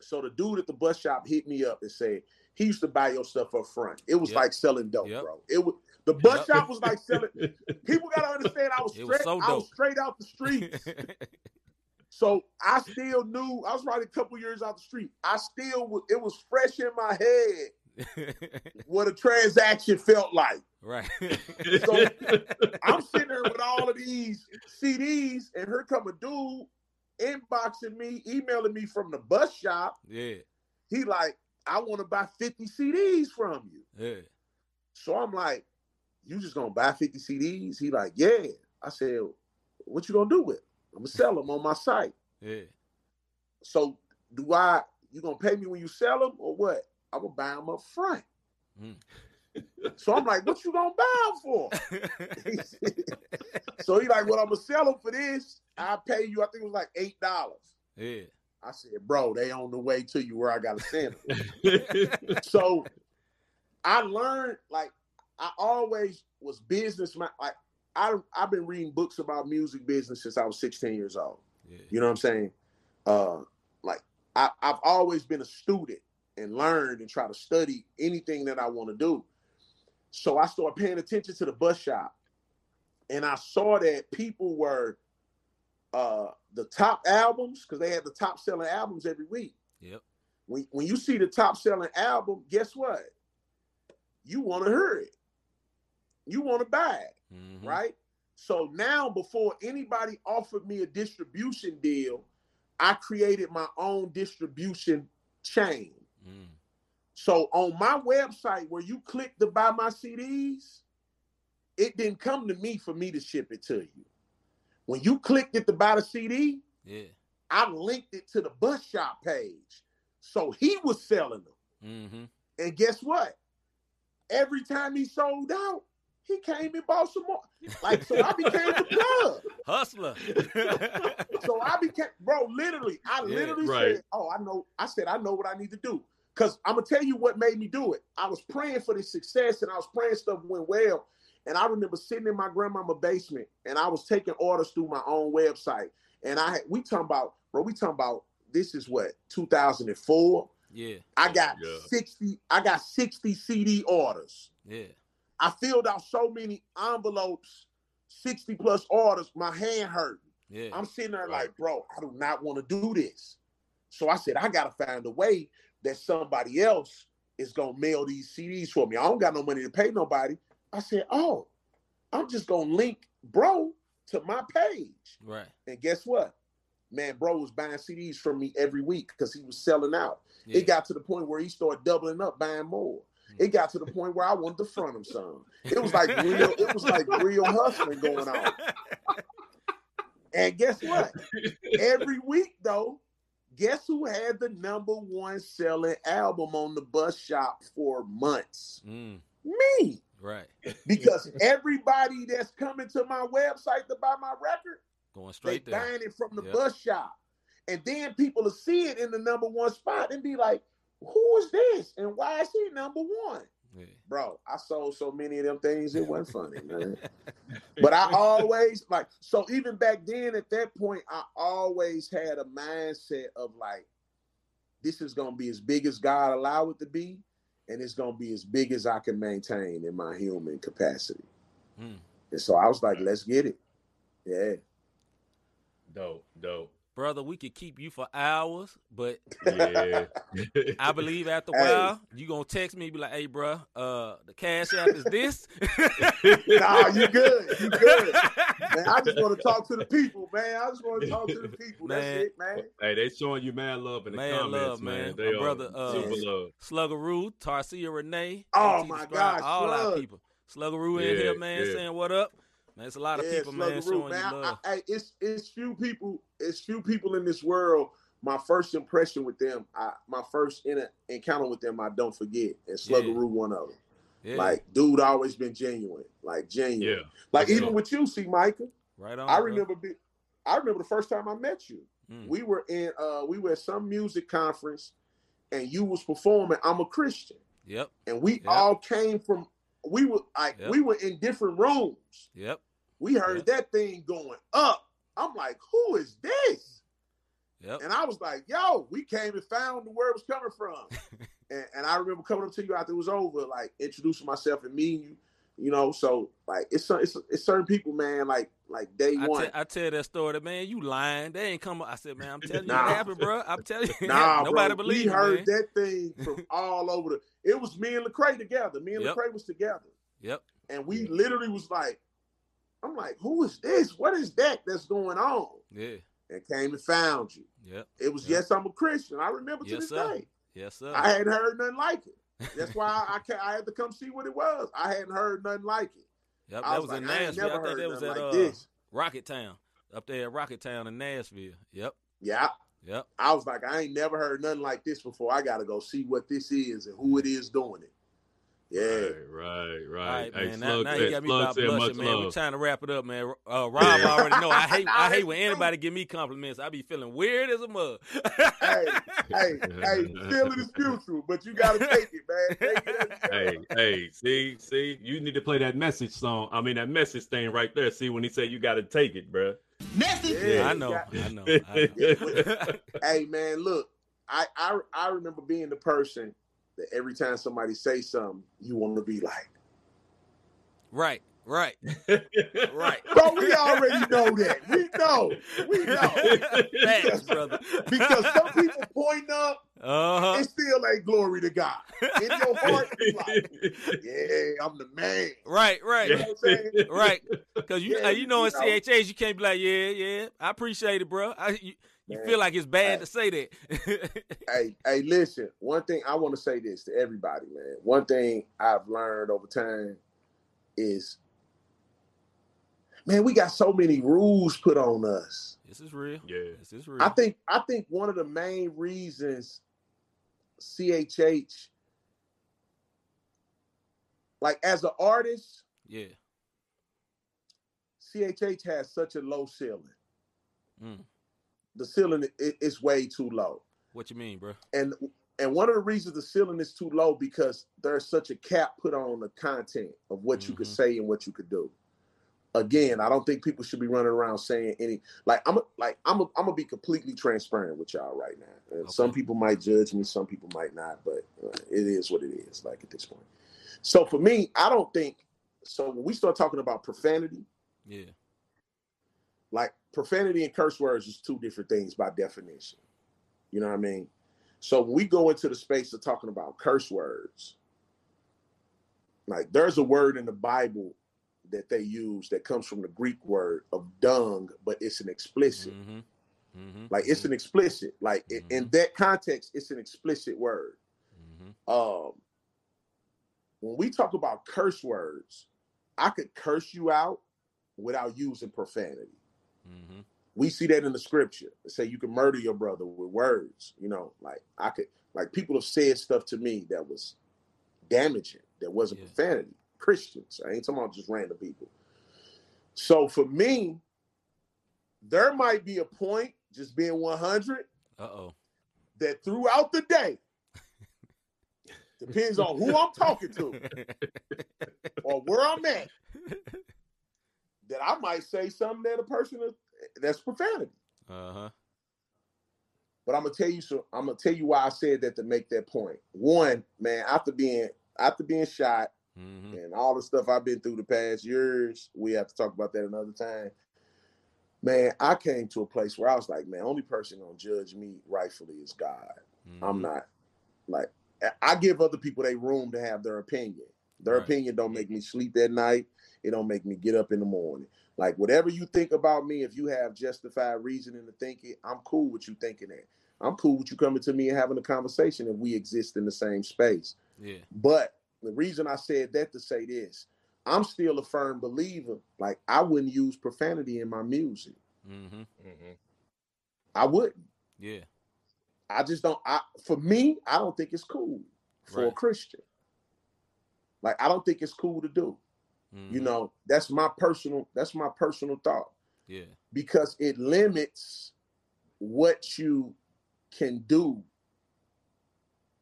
So the dude at the bus shop hit me up and said he used to buy your stuff up front. It was yep. like selling dope, yep. bro. It was the bus yep. shop was like selling. People gotta understand. I was straight. Was so I was straight out the streets. so I still knew. I was probably a couple years out the street. I still it was fresh in my head what a transaction felt like. Right. so I'm sitting there with all of these CDs, and here come a dude inboxing me, emailing me from the bus shop. Yeah. He like, I want to buy 50 CDs from you. Yeah. So I'm like, you just gonna buy 50 CDs? He like, yeah. I said, what you gonna do with? I'm gonna sell them on my site. Yeah. So do I? You gonna pay me when you sell them or what? I'm gonna buy them up front. Mm. So I'm like, what you gonna buy them for? so he like, well, I'm gonna sell them for this. I pay you. I think it was like eight dollars. Yeah. I said, bro, they on the way to you where I gotta send them. so I learned like I always was businessman. Like I I've been reading books about music business since I was 16 years old. Yeah. You know what I'm saying? Uh, like I, I've always been a student and learned and try to study anything that I want to do. So I started paying attention to the bus shop, and I saw that people were uh, the top albums because they had the top selling albums every week. Yep. When when you see the top selling album, guess what? You want to hear it. You want to buy it, mm-hmm. right? So now, before anybody offered me a distribution deal, I created my own distribution chain. Mm. So on my website, where you click to buy my CDs, it didn't come to me for me to ship it to you. When you clicked it to buy the CD, yeah, I linked it to the bus shop page. So he was selling them. Mm-hmm. And guess what? Every time he sold out, he came and bought some more. Like, so I became the plug. Hustler. so I became, bro, literally, I yeah, literally right. said, Oh, I know. I said, I know what I need to do. Because I'm going to tell you what made me do it. I was praying for the success and I was praying stuff went well. And I remember sitting in my grandmama basement and I was taking orders through my own website. And I we talking about, bro, we talking about this is what 2004. Yeah. I got yeah. 60, I got 60 CD orders. Yeah. I filled out so many envelopes, 60 plus orders, my hand hurt. Yeah. I'm sitting there right. like, bro, I do not want to do this. So I said, I gotta find a way that somebody else is gonna mail these CDs for me. I don't got no money to pay nobody. I said, oh, I'm just gonna link bro to my page. Right. And guess what? Man, bro was buying CDs from me every week because he was selling out. Yeah. It got to the point where he started doubling up, buying more. Hmm. It got to the point where I wanted to front him some. It was like real, it was like real hustling going on. And guess what? Every week though, guess who had the number one selling album on the bus shop for months? Mm. Me. Right. because everybody that's coming to my website to buy my record, going straight they there. buying it from the yep. bus shop. And then people will see it in the number one spot and be like, who is this? And why is he number one? Yeah. Bro, I sold so many of them things, it wasn't funny, man. but I always like so even back then at that point, I always had a mindset of like, this is gonna be as big as God allow it to be, and it's gonna be as big as I can maintain in my human capacity. Mm. And so I was like, let's get it. Yeah. Dope, dope. brother, we could keep you for hours, but yeah, I believe after a while hey. you gonna text me, be like, "Hey, bro, uh, the cash app is this." nah, you good, you good, man. I just want to talk to the people, man. I just want to talk to the people. Man. That's it, man. Hey, they showing you man love in the man comments, love, man. man. They My brother, uh, super love. Sluggeroo, Tarcia Renee. Oh my gosh, all Slug. our people. Sluggeroo yeah, in here, man, yeah. saying what up. Man, it's a lot of yeah, people, man, showing man. you love. I, I, it's it's few people. It's few people in this world. My first impression with them, I, my first in encounter with them, I don't forget. And Sluggeroo, yeah. one of them. Yeah. Like, dude, always been genuine. Like genuine. Yeah. Like even with you, see, Micah. Right on. I remember. Be, I remember the first time I met you. Mm. We were in. uh We were at some music conference, and you was performing. I'm a Christian. Yep. And we yep. all came from. We were like yep. we were in different rooms. Yep. We heard yep. that thing going up. I'm like, who is this? Yep. And I was like, yo, we came and found where it was coming from. and, and, I remember coming up to you after it was over, like introducing myself and meeting you. You know, so like it's it's it's certain people, man. Like like day I one. T- I tell that story, man, you lying. They ain't come. I said, man, I'm telling you nah. what happened, bro. I'm telling you. Nah, nobody bro, believe We heard man. that thing from all over the. It was me and Lecrae together. Me and yep. Lecrae was together. Yep. And we literally was like, I'm like, who is this? What is that that's going on? Yeah. And came and found you. Yep. It was yep. yes, I'm a Christian. I remember to this sir. day. Yes, sir. I hadn't heard nothing like it. That's why I, I, I had to come see what it was. I hadn't heard nothing like it. Yep, that was, was like, in Nashville. I, I think that was at like uh, this. Rocketown. Up there at Rocketown in Nashville. Yep. Yeah. Yep. I was like, I ain't never heard nothing like this before. I gotta go see what this is and who it is doing it. Yeah. Right, right, right. All right, man. now, now you got me about blushing, man. Love. We're trying to wrap it up, man. Uh, Rob already know. I hate I hate when anybody give me compliments. I be feeling weird as a mug. hey, hey, hey, feeling is beautiful, but you gotta take it, man. Take it hey, hey, see, see, you need to play that message song. I mean that message thing right there. See when he said you gotta take it, bro. Message. Yeah, I know, got, I know. I know. hey man, look, I, I I remember being the person that every time somebody say something, you want to be like, right, right, right. But we already know that. We know. We know. Thanks, brother. because some people point up, uh-huh. it still ain't glory to God. In your heart, like, yeah, I'm the man. Right, right, you know right. Because you, yeah, you know, in you know. CHAs, you can't be like, yeah, yeah, I appreciate it, bro. I, you, you Man. feel like it's bad hey. to say that. hey, hey, listen. One thing I want to say this to everybody, man. One thing I've learned over time is, man, we got so many rules put on us. This is real. Yeah, this is real. I think I think one of the main reasons CHH, like as an artist, yeah, CHH has such a low ceiling. Mm the ceiling is way too low. What you mean, bro? And and one of the reasons the ceiling is too low because there's such a cap put on the content of what mm-hmm. you could mm-hmm. say and what you could do. Again, I don't think people should be running around saying any like I'm a, like I'm a, I'm gonna be completely transparent with y'all right now. Okay. Some people might judge me, some people might not, but uh, it is what it is. Like at this point, so for me, I don't think so. When we start talking about profanity, yeah, like profanity and curse words is two different things by definition. You know what I mean? So when we go into the space of talking about curse words, like there's a word in the Bible that they use that comes from the Greek word of dung, but it's an explicit. Mm-hmm. Mm-hmm. Like it's an explicit. Like mm-hmm. in that context, it's an explicit word. Mm-hmm. Um, when we talk about curse words, I could curse you out without using profanity. Mm-hmm. We see that in the scripture. They say you can murder your brother with words. You know, like I could, like people have said stuff to me that was damaging, that wasn't yeah. profanity. Christians, I ain't talking about just random people. So for me, there might be a point, just being 100, uh-oh, that throughout the day, depends on who I'm talking to or where I'm at, I might say something that a person that's profanity. Uh huh. But I'm gonna tell you so. I'm gonna tell you why I said that to make that point. One, man, after being after being shot mm-hmm. and all the stuff I've been through the past years, we have to talk about that another time. man, I came to a place where I was like, man, only person gonna judge me rightfully is God. Mm-hmm. I'm not like I give other people their room to have their opinion. Their right. opinion don't make me sleep at night. It don't make me get up in the morning. Like whatever you think about me, if you have justified reasoning to think it, I'm cool with you thinking that. I'm cool with you coming to me and having a conversation if we exist in the same space. Yeah. But the reason I said that to say this, I'm still a firm believer. Like I wouldn't use profanity in my music. Mm-hmm. Mm-hmm. I wouldn't. Yeah. I just don't. I for me, I don't think it's cool for right. a Christian. Like I don't think it's cool to do. Mm-hmm. You know, that's my personal. That's my personal thought. Yeah. Because it limits what you can do.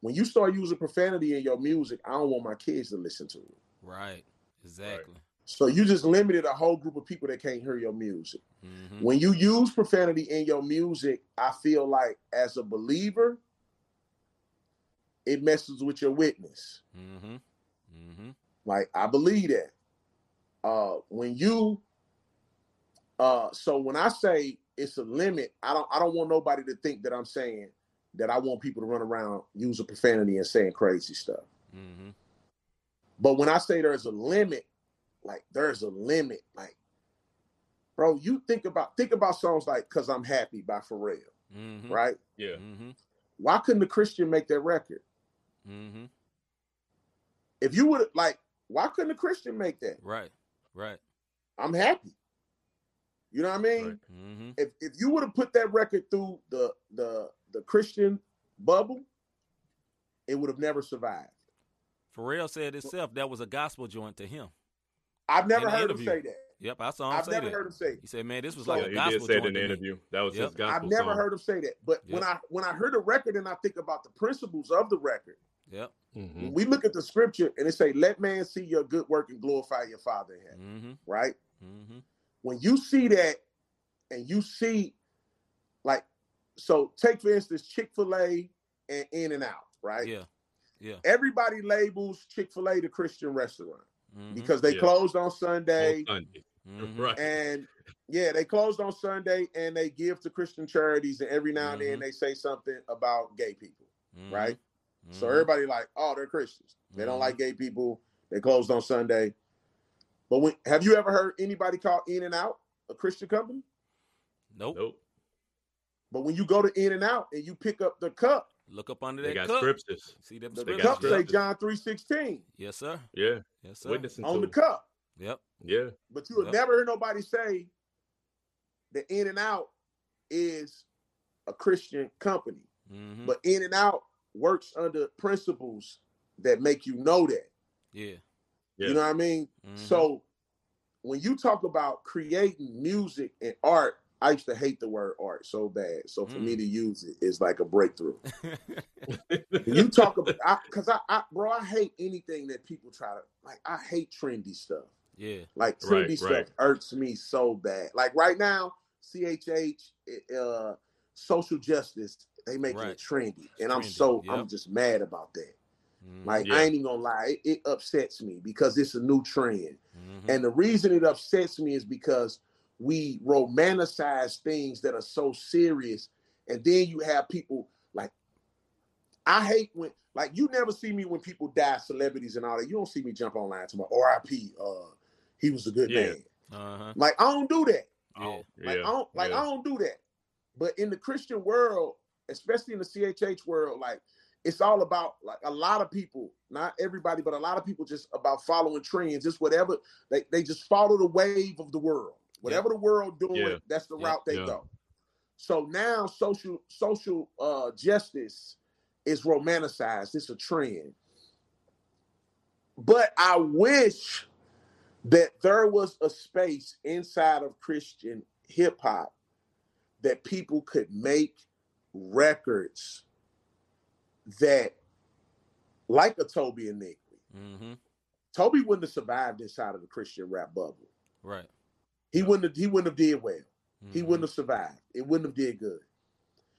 When you start using profanity in your music, I don't want my kids to listen to it. Right. Exactly. Right. So you just limited a whole group of people that can't hear your music. Mm-hmm. When you use profanity in your music, I feel like as a believer, it messes with your witness. Mm-hmm. Mm-hmm. Like I believe that. Uh, when you, uh, so when I say it's a limit, I don't, I don't want nobody to think that I'm saying that I want people to run around using profanity and saying crazy stuff. Mm-hmm. But when I say there's a limit, like there's a limit. Like, bro, you think about think about songs like "Cause I'm Happy" by Pharrell, mm-hmm. right? Yeah. Mm-hmm. Why couldn't the Christian make that record? Mm-hmm. If you would like, why couldn't a Christian make that? Right. Right. I'm happy. You know what I mean? Right. Mm-hmm. If if you would have put that record through the the the Christian bubble, it would have never survived. Pharrell said himself that was a gospel joint to him. I've never heard him say that. Yep, I saw him I've say never that. heard him say. He said, "Man, this was like a gospel he did say joint." in the interview. That was yep. his gospel. I've never song. heard him say that. But yep. when I when I heard the record and I think about the principles of the record, yep. Mm-hmm. We look at the scripture and it say, "Let man see your good work and glorify your Father in heaven." Mm-hmm. Right? Mm-hmm. When you see that, and you see, like, so take for instance Chick Fil A and In and Out, right? Yeah. Yeah. Everybody labels Chick Fil A the Christian restaurant mm-hmm. because they yeah. closed on Sunday. On Sunday. Mm-hmm. Right. And yeah, they closed on Sunday and they give to Christian charities, and every now and then Mm-hmm. they say something about gay people, Mhm. Right? So everybody like, oh, they're Christians. They don't Mhm. like gay people. They closed on Sunday. But when have you ever heard anybody call In and Out a Christian company? Nope. Nope. But when you go to In and Out and you pick up the cup, Look up under there, They that got cup. scriptures. See them the They got cup scriptures. say scriptures. John three sixteen Yes, sir. Yeah. Yes, sir. Witnessing on to the him. cup. Yep. Yeah. But you will Yep. never hear nobody say that In and Out is a Christian company. Mm-hmm. But In and Out works under principles that make you know that. yeah. Yeah. You know what I mean? Mhm. So when you talk about creating music and art, I used to hate the word art so bad. So for Mm. me to use it is like a breakthrough. You talk about because I, I, bro, I hate anything that people try to like. I hate trendy stuff. yeah. Like Right, trendy stuff right. irks me so bad. Like right now, CHH, uh, social justice, they making Right. it trendy, and I'm so yep. I'm just mad about that. Mhm. Like Yeah. I ain't even gonna lie, it, it upsets me because it's a new trend. Mhm. And the reason it upsets me is because we romanticize things that are so serious. And then you have people like, I hate when, like, you never see me when people die, celebrities and all that. You don't see me jump online to my RIP. Uh, he was a good Yeah. man. Uh-huh. Like, I don't do that. Yeah. Like. I don't, like, yeah. I don't do that. But in the Christian world, especially in the CHH world, like, it's all about like a lot of people, not everybody, but a lot of people just about following trends. Just whatever they, they just follow the wave of the world. Whatever the world doing, Yeah. that's the Yeah. route they Yeah. go. So now social social uh justice is romanticized. It's a trend. But I wish that there was a space inside of Christian hip hop that people could make records that like a Tobe Nwigwe. Mm-hmm. Tobe wouldn't have survived inside of the Christian rap bubble. Right. He wouldn't have, he wouldn't have did well. He Mhm. wouldn't have survived. It wouldn't have did good.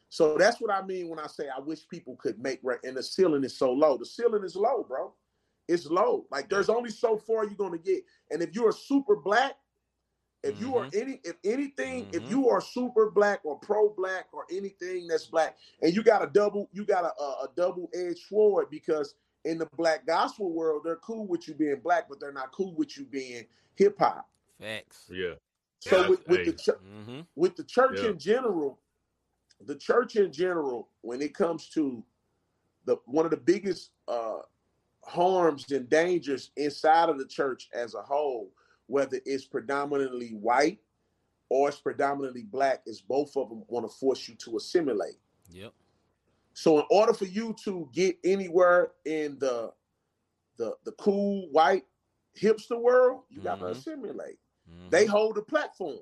So that's what I mean when I say I wish people could make rec- and the ceiling is so low. The ceiling is low, bro. It's low. Like there's only so far you're gonna get. And if you're a super black If you are mm-hmm. any, if anything, mm-hmm. if you are super black or pro black or anything that's black, and you got a double, you got a, a, a double edged sword because in the black gospel world, they're cool with you being black, but they're not cool with you being hip hop. Facts. Yeah. So yeah, with, with hey. the ch- mm-hmm. with the church yeah. in general, the church in general, when it comes to the one of the biggest uh, harms and dangers inside of the church as a whole whether it's predominantly white or it's predominantly black, is both of them want to force you to assimilate. Yep. So in order for you to get anywhere in the the the cool white hipster world, you mm-hmm. gotta assimilate. Mm-hmm. They hold the platform.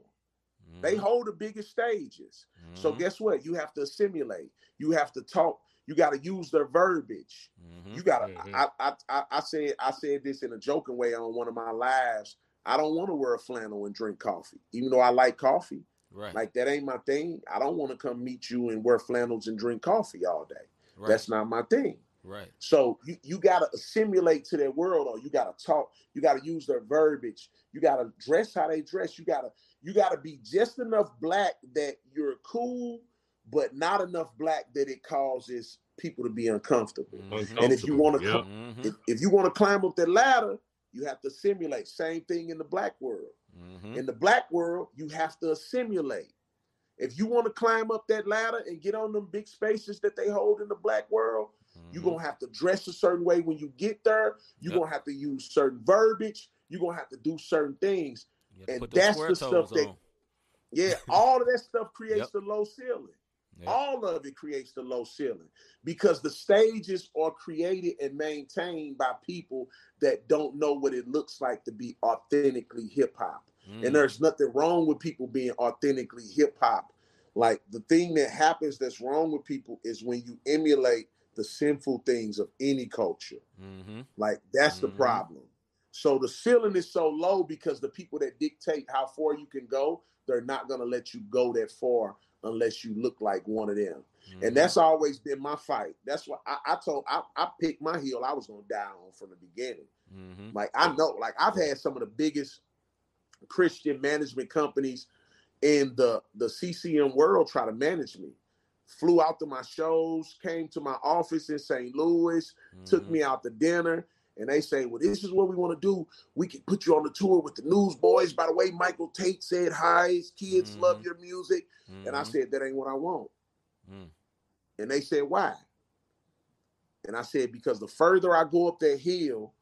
Mm-hmm. They hold the biggest stages. So mm-hmm. guess what? You have to assimilate. You have to talk. You got to use their verbiage. Mm-hmm. You got to. Mm-hmm. I, I I I said I said this in a joking way on one of my lives I don't want to wear a flannel and drink coffee, even though I like coffee. Right. Like that ain't my thing. I don't want to come meet you and wear flannels and drink coffee all day. Right. That's not my thing. Right. So you, you gotta assimilate to their world or you gotta talk, you gotta use their verbiage, you gotta dress how they dress, you gotta you gotta be just enough black that you're cool, but not enough black that it causes people to be uncomfortable. uncomfortable. And if you want to yep. mm-hmm. if, if you want to climb up the ladder, you have to simulate. Same thing in the black world. Mm-hmm. In the black world, you have to assimilate. If you want to climb up that ladder and get on them big spaces that they hold in the black world, mm-hmm. you're gonna have to dress a certain way when you get there. You're yep. gonna have to use certain verbiage. You're gonna have to do certain things. And that's the stuff that yeah, all of that stuff creates yep. the low ceiling. Yeah. All of it creates the low ceiling because the stages are created and maintained by people that don't know what it looks like to be authentically hip hop. Mm. And there's nothing wrong with people being authentically hip hop. Like the thing that happens that's wrong with people is when you emulate the sinful things of any culture. Mm-hmm. Like that's mm-hmm. the problem. So the ceiling is so low because the people that dictate how far you can go, they're not going to let you go that far unless you look like one of them. Mm-hmm. And that's always been my fight. That's what I, I told I, I, picked my heel. I was gonna die on from the beginning. Mm-hmm. Like I know, like I've had some of the biggest Christian management companies in the the CCM world try to manage me. Flew out to my shows, came to my office in St. Louis, mm-hmm. took me out to dinner, and they say, Well, this is what we want to do. We can put you on the tour with the newsboys. By the way, Michael Tait said hi. His kids mm-hmm. love your music. Mm-hmm. And I mm-hmm. said, That ain't what I want. Mm. And they said, Why? And I said, Because the further I go up that hill,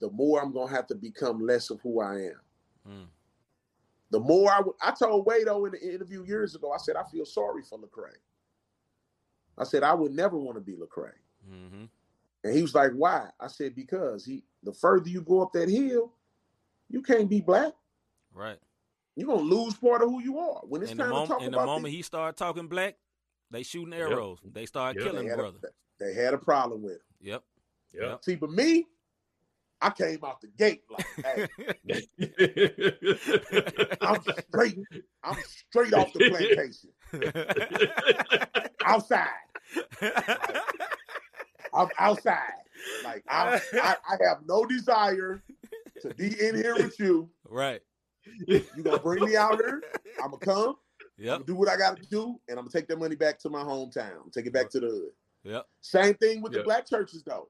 the more I'm going to have to become less of who I am. Mm. The more I, w- I told Wade-O in the interview years ago, I said, I feel sorry for Lecrae. I said, I would never want to be Lecrae. Mm-hmm. And he was like, "Why?" I said, "Because he, the further you go up that hill, you can't be black. Right. You're gonna lose part of who you are when it's in time moment, to talk in about." In the moment he started talking black, they shooting arrows. Yep. They started yep. killing they brother. A, they had a problem with him. Yep. Yep. See, but me, I came out the gate like, hey, I'm straight. I'm straight off the plantation, outside. Like, I'm outside. Like I, I, I have no desire to be in here with you. Right. You gonna bring me out here? I'm gonna come. Yeah. Do what I got to do, and I'm gonna take that money back to my hometown. Take it back to the hood. Yep. Same thing with yep. the black churches, though.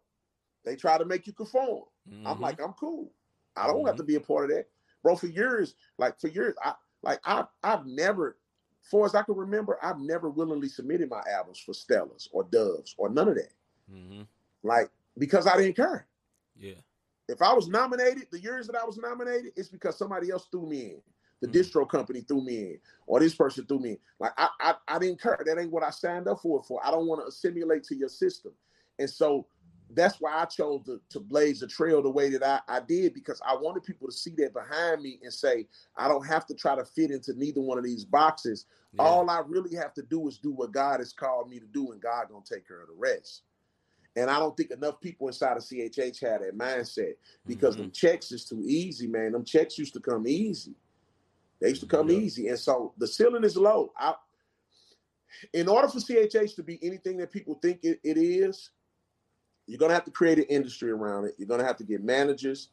They try to make you conform. Mm-hmm. I'm like, I'm cool. I don't mm-hmm. have to be a part of that, bro. For years, like for years, I like I I've never, far as I can remember, I've never willingly submitted my albums for Stellars or Doves or none of that. Mm-hmm. Like because I didn't care. Yeah. If I was nominated, the years that I was nominated, it's because somebody else threw me in. The mm-hmm. distro company threw me in, or this person threw me in. Like I, I, I didn't care. That ain't what I signed up for. For I don't want to assimilate to your system, and so that's why I chose to, to blaze the trail the way that I, I did because I wanted people to see that behind me and say I don't have to try to fit into neither one of these boxes. Yeah. All I really have to do is do what God has called me to do, and God gonna take care of the rest. And I don't think enough people inside of CHH had that mindset because mm-hmm. them checks is too easy, man. Them checks used to come easy. They used to come yeah. easy. And so the ceiling is low. I, in order for CHH to be anything that people think it, it is, you're going to have to create an industry around it. You're going to have to get managers.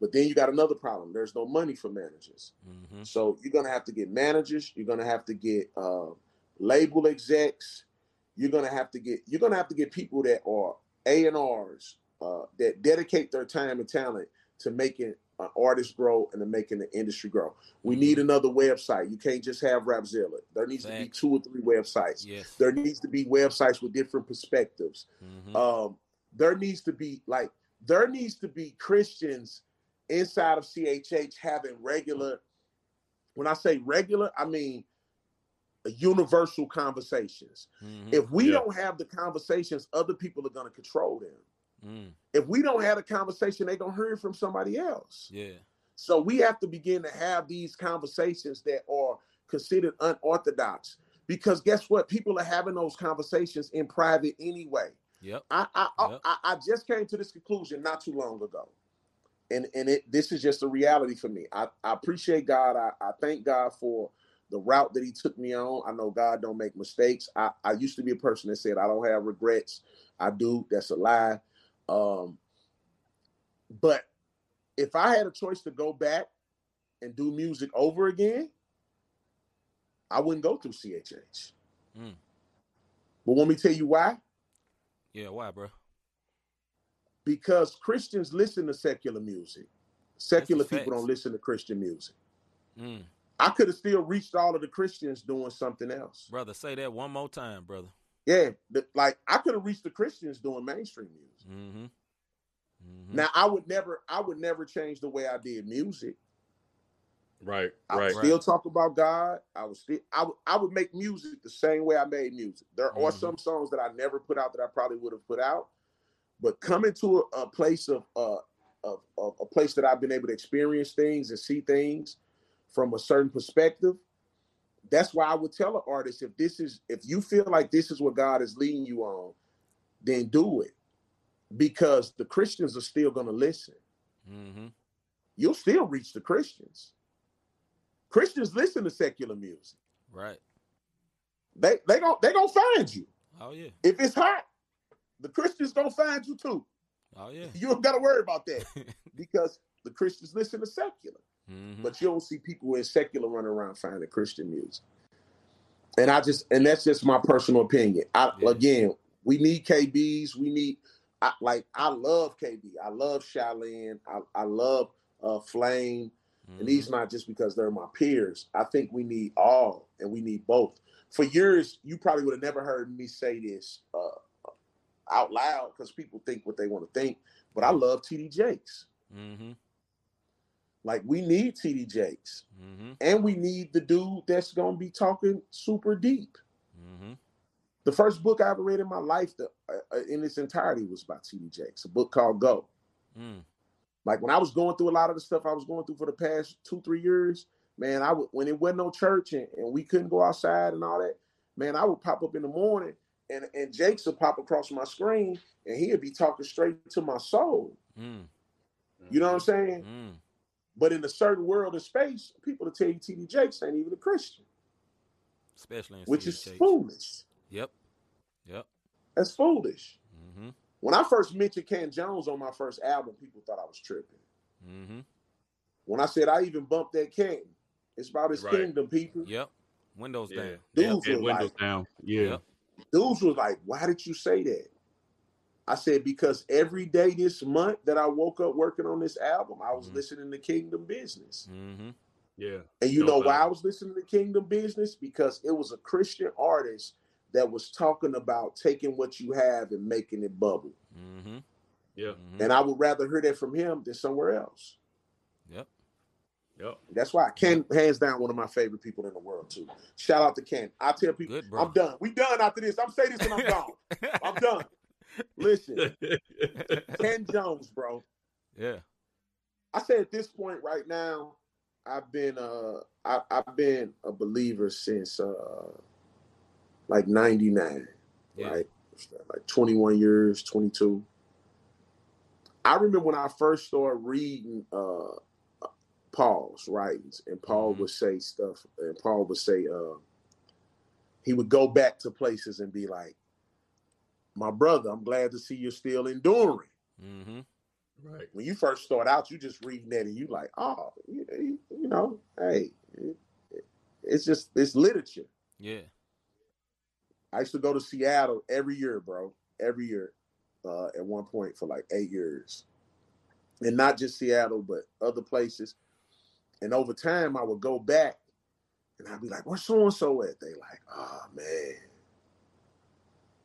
But then you got another problem. There's no money for managers. Mm-hmm. So you're gonna have to get managers. You're gonna have to get uh, label execs. You're gonna have to get you're gonna have to get people that are A and R's uh, that dedicate their time and talent to making uh, artists grow and to making the industry grow. We mm-hmm. need another website. You can't just have Rapzilla. There needs Thanks. to be two or three websites. Yes. There needs to be websites with different perspectives. Mm-hmm. Um, there needs to be like there needs to be Christians inside of CHH having regular. When I say regular, I mean universal conversations. Mm-hmm. If we yeah. don't have the conversations, other people are going to control them. Mm. If we don't have a conversation, they're gonna hear it from somebody else. Yeah. So we have to begin to have these conversations that are considered unorthodox. Because guess what? People are having those conversations in private anyway. Yep. I I, yep. I, I just came to this conclusion not too long ago. And and it this is just a reality for me. I, I appreciate God. I, I thank God for the route that he took me on. I know God don't make mistakes. I, I used to be a person that said I don't have regrets. I do. That's a lie. Um, but if I had a choice to go back and do music over again, I wouldn't go through CHH. Mm. But let me tell you why. Yeah, why, bro? Because Christians listen to secular music. Secular people don't listen to Christian music. Mm. I could have still reached all of the Christians doing something else. Brother, say that one more time, brother. Yeah, like I could have reached the Christians doing mainstream music. Mm-hmm. Mm-hmm. Now I would never, I would never change the way I did music. Right, Right. I right. still talk about God. I was still, I would, I would make music the same way I made music. There mm-hmm. are some songs that I never put out that I probably would have put out, but coming to a, a place of, uh, of, of a place that I've been able to experience things and see things from a certain perspective that's why I would tell an artist if this is if you feel like this is what God is leading you on, then do it, because the Christians are still going to listen. Mm-hmm. You'll still reach the Christians. Christians listen to secular music. Right. They they going they gonna find you. Oh yeah. If it's hot, the Christians gonna find you too. Oh yeah. You don't gotta worry about that because the Christians listen to secular. Mm-hmm. But you don't see people in secular running around finding Christian music. And I just and that's just my personal opinion. I yeah. again, we need KBs. We need I, like I love KB. I love Shai Linne. I, I love uh, Flame. Mm-hmm. And these mm-hmm. not just because they're my peers. I think we need all and we need both. For years, you probably would have never heard me say this uh, out loud because people think what they want to think. But I love TD Jakes. Mm-hmm. Like we need TD Jakes, mm-hmm. and we need the dude that's gonna be talking super deep. Mm-hmm. The first book I ever read in my life, the, uh, uh in its entirety, was by TD Jakes. A book called Go. Mm. Like when I was going through a lot of the stuff I was going through for the past two, three years, man, I would when it wasn't no church and, and we couldn't go outside and all that, man, I would pop up in the morning and and Jakes would pop across my screen and he'd be talking straight to my soul. Mm. You know what I'm saying? Mm. But in a certain world of space, people will tell you TD Jakes ain't even a Christian. Especially which is foolish. Yep. Yep. That's foolish. Mm-hmm. When I first mentioned Canton Jones on my first album, people thought I was tripping. Mm-hmm. When I said I even bumped that Ken, it's about his right. kingdom, people. Yep. Windows yeah. down. Dudes yep. windows like, down. Yeah. Yep. Dudes was like, why did you say that? I said, because every day this month that I woke up working on this album, I was mm-hmm. listening to Kingdom Business. Mm-hmm. Yeah. And you no know why I was listening to Kingdom Business? Because it was a Christian artist that was talking about taking what you have and making it bubble. Mm-hmm. Yeah. Mm-hmm. And I would rather hear that from him than somewhere else. Yep. Yep. That's why Ken, hands down, one of my favorite people in the world too. Shout out to Ken. I tell people, Good, I'm done. We done after this. I'm saying this and I'm gone. I'm done. Listen, Canton Jones, bro. Yeah. I say at this point right now, I've been uh I, have been a believer since uh like 99, yeah. right? Like 21 years, 22. I remember when I first started reading uh Paul's writings, and Paul mm-hmm. would say stuff, and Paul would say, uh, he would go back to places and be like, my brother, I'm glad to see you're still enduring. Mm-hmm. Right. When you first start out, you just reading that and you like, oh, you, you know, hey, it, it's just it's literature. Yeah. I used to go to Seattle every year, bro. Every year, uh, at one point for like eight years, and not just Seattle, but other places. And over time, I would go back, and I'd be like, "Where's so and so at?" They like, "Oh man."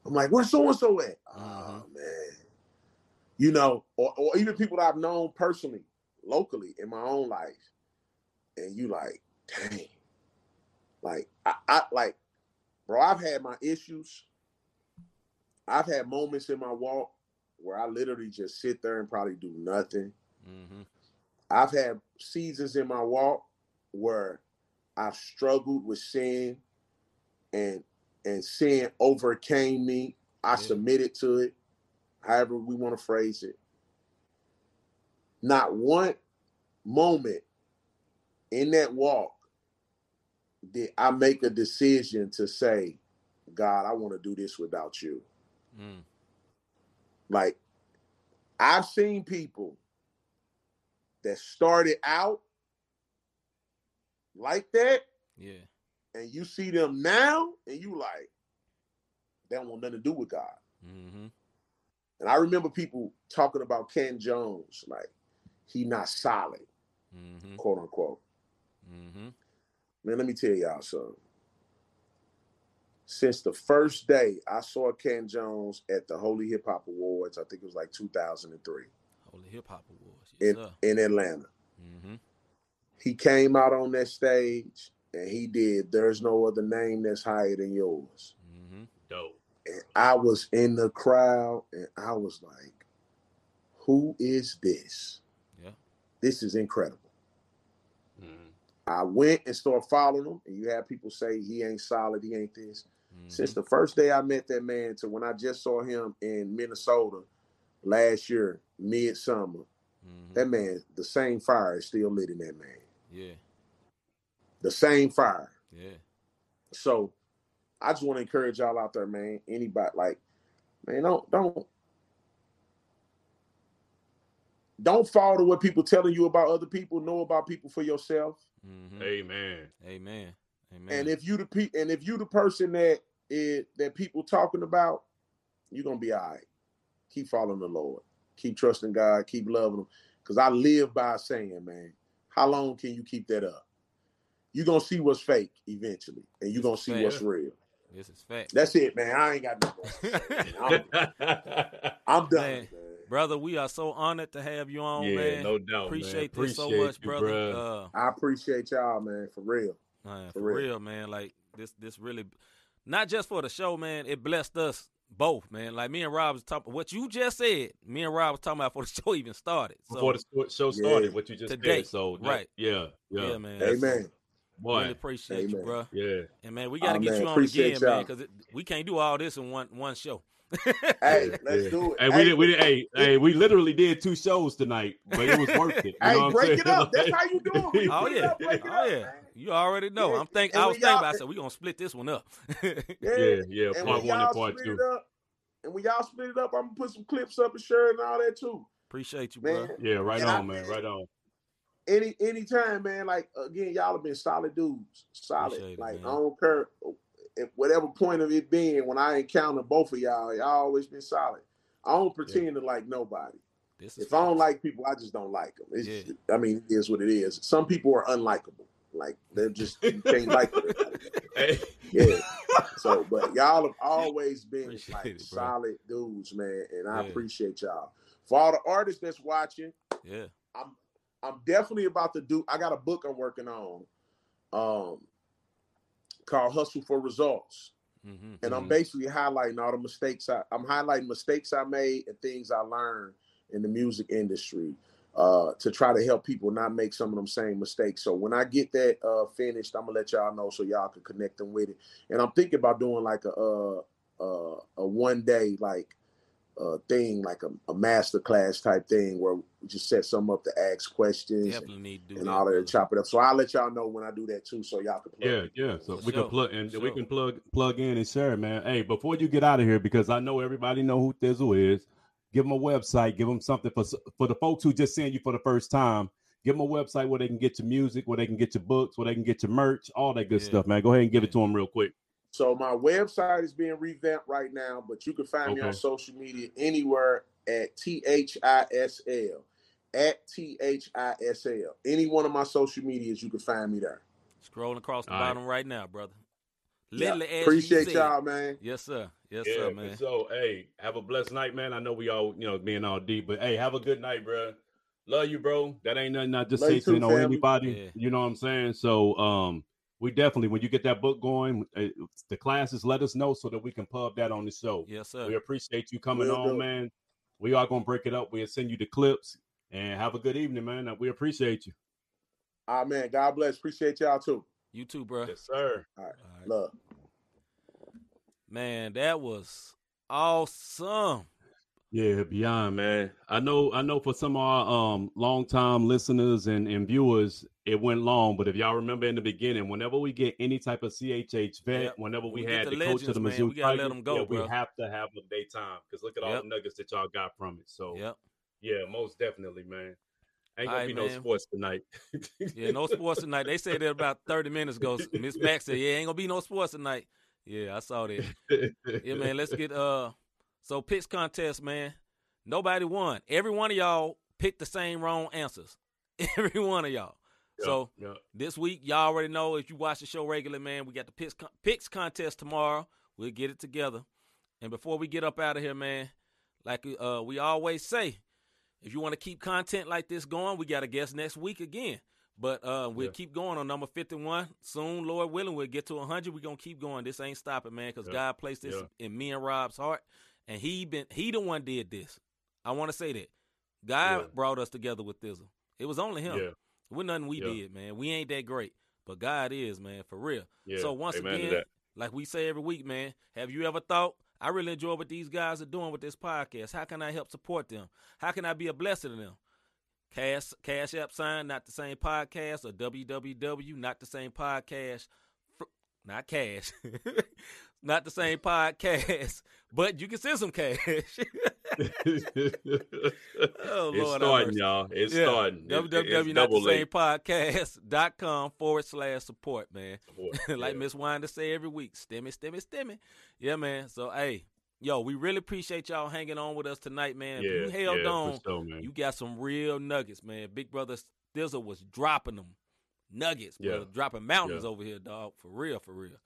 I'm like, "Where's so and so at?" Oh mm-hmm. man. You know, or, or even people that I've known personally, locally in my own life, and you like, dang, like I, I like, bro, I've had my issues. I've had moments in my walk where I literally just sit there and probably do nothing. Mm-hmm. I've had seasons in my walk where I've struggled with sin and and sin overcame me. I submitted to it, however we want to phrase it. Not one moment in that walk did I make a decision to say, God, I want to do this without you. Mm. Like, I've seen people that started out like that. Yeah. And you see them now, and you like, they don't want nothing to do with God. Mm-hmm. And I remember people talking about Canton Jones, like he not solid, mm-hmm. quote unquote. Mm-hmm. Man, let me tell y'all something. Since the first day I saw Canton Jones at the Holy Hip Hop Awards, I think it was like 2003. Holy Hip Hop Awards. Yes, in, in Atlanta. Mm-hmm. He came out on that stage and he did There's No Other Name That's Higher Than Yours. Mm-hmm. Dope. And I was in the crowd and I was like, who is this? Yeah. This is incredible. I went and started following him, and you have people say he ain't solid, he ain't this. Mm-hmm. Since the first day I met that man to when I just saw him in Minnesota last year, midsummer, mm-hmm. that man, the same fire is still lit in that man. Yeah. The same fire. Yeah. So I just want to encourage y'all out there, man. Anybody like, man, don't don't don't fall to what people telling you about other people. Know about people for yourself. Mm-hmm. Amen. Amen. Amen. And if you the pe- and if you the person that is that people talking about, you're gonna be all right. Keep following the Lord. Keep trusting God. Keep loving Him. Because I live by saying, man, how long can you keep that up? You're gonna see what's fake eventually, and you're gonna see fair. what's real. This is fact. That's it, man. I ain't got no. I'm, I'm done. Man brother. We are so honored to have you on, yeah, man. No doubt. Appreciate man. this so much, you, brother. Uh, I appreciate y'all, man, for real. Man, for, for real. real, man. Like this, this really, not just for the show, man. It blessed us both, man. Like me and Rob was talking. What you just said, me and Rob was talking about before the show even started. So, before the show started, yeah. what you just today, said. So right, yeah, yeah, yeah man. Amen. Boy, really appreciate Amen. you, bro. Yeah, and man, we got to oh, get man. you on appreciate again, y'all. man, because we can't do all this in one one show hey, let's do it. Hey, we did. We did. Hey, hey, we literally did two shows tonight, but it was worth it. hey, break it up. That's how you do it. oh yeah, up, oh yeah. Up, you already know. Yeah. I'm thinking. I was thinking about. I said we gonna split this one up. yeah, yeah. yeah part one and part two. Up, and when y'all split it up, I'm gonna put some clips up and share and all that too. Appreciate you, man. bro. Yeah, right and on, I, man. Right on. Any anytime, man. Like again, y'all have been solid dudes. Solid. Appreciate like it, I don't care at whatever point of it being, when I encounter both of y'all, y'all always been solid. I don't pretend yeah. to like nobody. If I don't like people, I just don't like them. It's, yeah. I mean, it is what it is. Some people are unlikable. Like they're just you can't like them. Yeah. So, but y'all have always been appreciate like it, solid dudes, man, and I yeah. appreciate y'all. For all the artists that's watching, yeah, I'm I'm definitely about to do. I got a book I'm working on. Um, called Hustle for Results. Mm-hmm, and I'm mm-hmm. basically highlighting all the mistakes I, I'm highlighting mistakes I made and things I learned in the music industry uh, to try to help people not make some of them same mistakes. So when I get that uh, finished, I'm gonna let y'all know so y'all can connect them with it. And I'm thinking about doing like a a, a, a one day like uh, thing, like a, a master class type thing, where we just set some up to ask questions and, and all that, chop it up. So I'll let y'all know when I do that too, so y'all can. Plug yeah, yeah. So For we sure. can plug and we can plug plug in and share, man. Hey, before you get out of here, because I know everybody know who Thi'sl is. give them a website, give them something for for the folks who just seeing you for the first time. Give them a website where they can get your music, where they can get your books, where they can get your merch, all that good yeah. stuff, man. Go ahead and give it to them real quick. So my website is being revamped right now, but you can find okay. me on social media anywhere at T H I S L. At T H I S L. Any one of my social medias, you can find me there. Scrolling across the All bottom right. right now, brother. Literally, yeah. appreciate y'all, man. Yes, sir. Yes, yeah, sir, man. So, hey, have a blessed night, man. I know we all, you know, being all deep, but hey, have a good night, bro. Love you, bro. That ain't nothing I just Love say to you know anybody. Yeah. You know what I'm saying? So, um, we definitely when you get that book going, uh, the classes let us know so that we can pub that on the show. Yes, sir. We appreciate you coming we'll on, man. We are gonna break it up. We'll send you the clips and have a good evening, man. We appreciate you. Ah, man. God bless. Appreciate y'all too. You too, bro. Yes, sir. All right. All right. Love. Man, that was awesome. Yeah, beyond man. I know I know for some of our um long time listeners and, and viewers, it went long, but if y'all remember in the beginning, whenever we get any type of CHH vet, yep. whenever we, we had the, the legends, coach of the Mizzou we gotta let them go, yeah, we have to have a daytime because look at yep. all the nuggets that y'all got from it. So yep. yeah, most definitely, man. Ain't gonna right, be man. no sports tonight. yeah, no sports tonight. They said that about 30 minutes ago. Miss Max said, Yeah, ain't gonna be no sports tonight. Yeah, I saw that. yeah, man. Let's get uh so picks contest, man. Nobody won. Every one of y'all picked the same wrong answers. Every one of y'all. Yep, so yep. this week, y'all already know if you watch the show regular, man, we got the picks, picks contest tomorrow. We'll get it together. And before we get up out of here, man, like uh, we always say, if you want to keep content like this going, we got a guest next week again. But uh, we'll yeah. keep going on number 51. Soon, Lord willing, we'll get to 100. We're going to keep going. This ain't stopping, man, because yeah. God placed this yeah. in me and Rob's heart. And he been he the one did this. I want to say that. God brought us together with Thi'sl. It was only him. It was nothing we did, man. We ain't that great. But God is, man, for real. So once Amen again, like we say every week, man, have you ever thought I really enjoy what these guys are doing with this podcast. How can I help support them? How can I be a blessing to them? Cash Cash App sign, not the same podcast, or www, not the same podcast, not cash, not the same podcast, but you can send some cash. oh, it's Lord starting, y'all. It's yeah. starting. www, not the same podcast.com forward slash support, man. Support. like yeah. Miss Winder say every week, stimmy, stimmy, stimmy. Yeah, man. So, hey, yo, we really appreciate y'all hanging on with us tonight, man. Yeah, you held yeah, on, sure, you got some real nuggets, man. Big brother Thi'sl was dropping them nuggets, yeah. brother, dropping mountains over here, dog. For real, for real.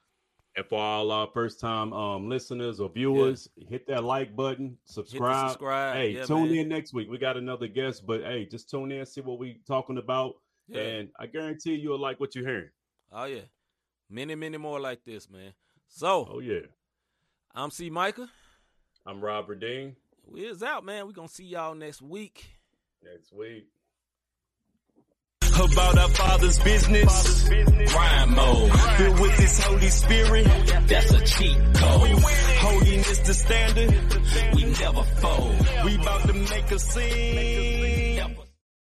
And for all our first time um, listeners or viewers, yeah. hit that like button, subscribe. subscribe. Hey, tune man. in next week. We got another guest, but hey, just tune in, see what we talking about. And I guarantee you'll like what you're hearing. Oh yeah. Many, many more like this, man. So Oh yeah. I'm C Micah. I'm Robert Dean. We is out, man. we gonna see y'all next week. Next week. About our father's business. Rhyme mode. Filled with this Holy Spirit. That's a cheat code. Holiness the standard. We never fold. We about to make a scene.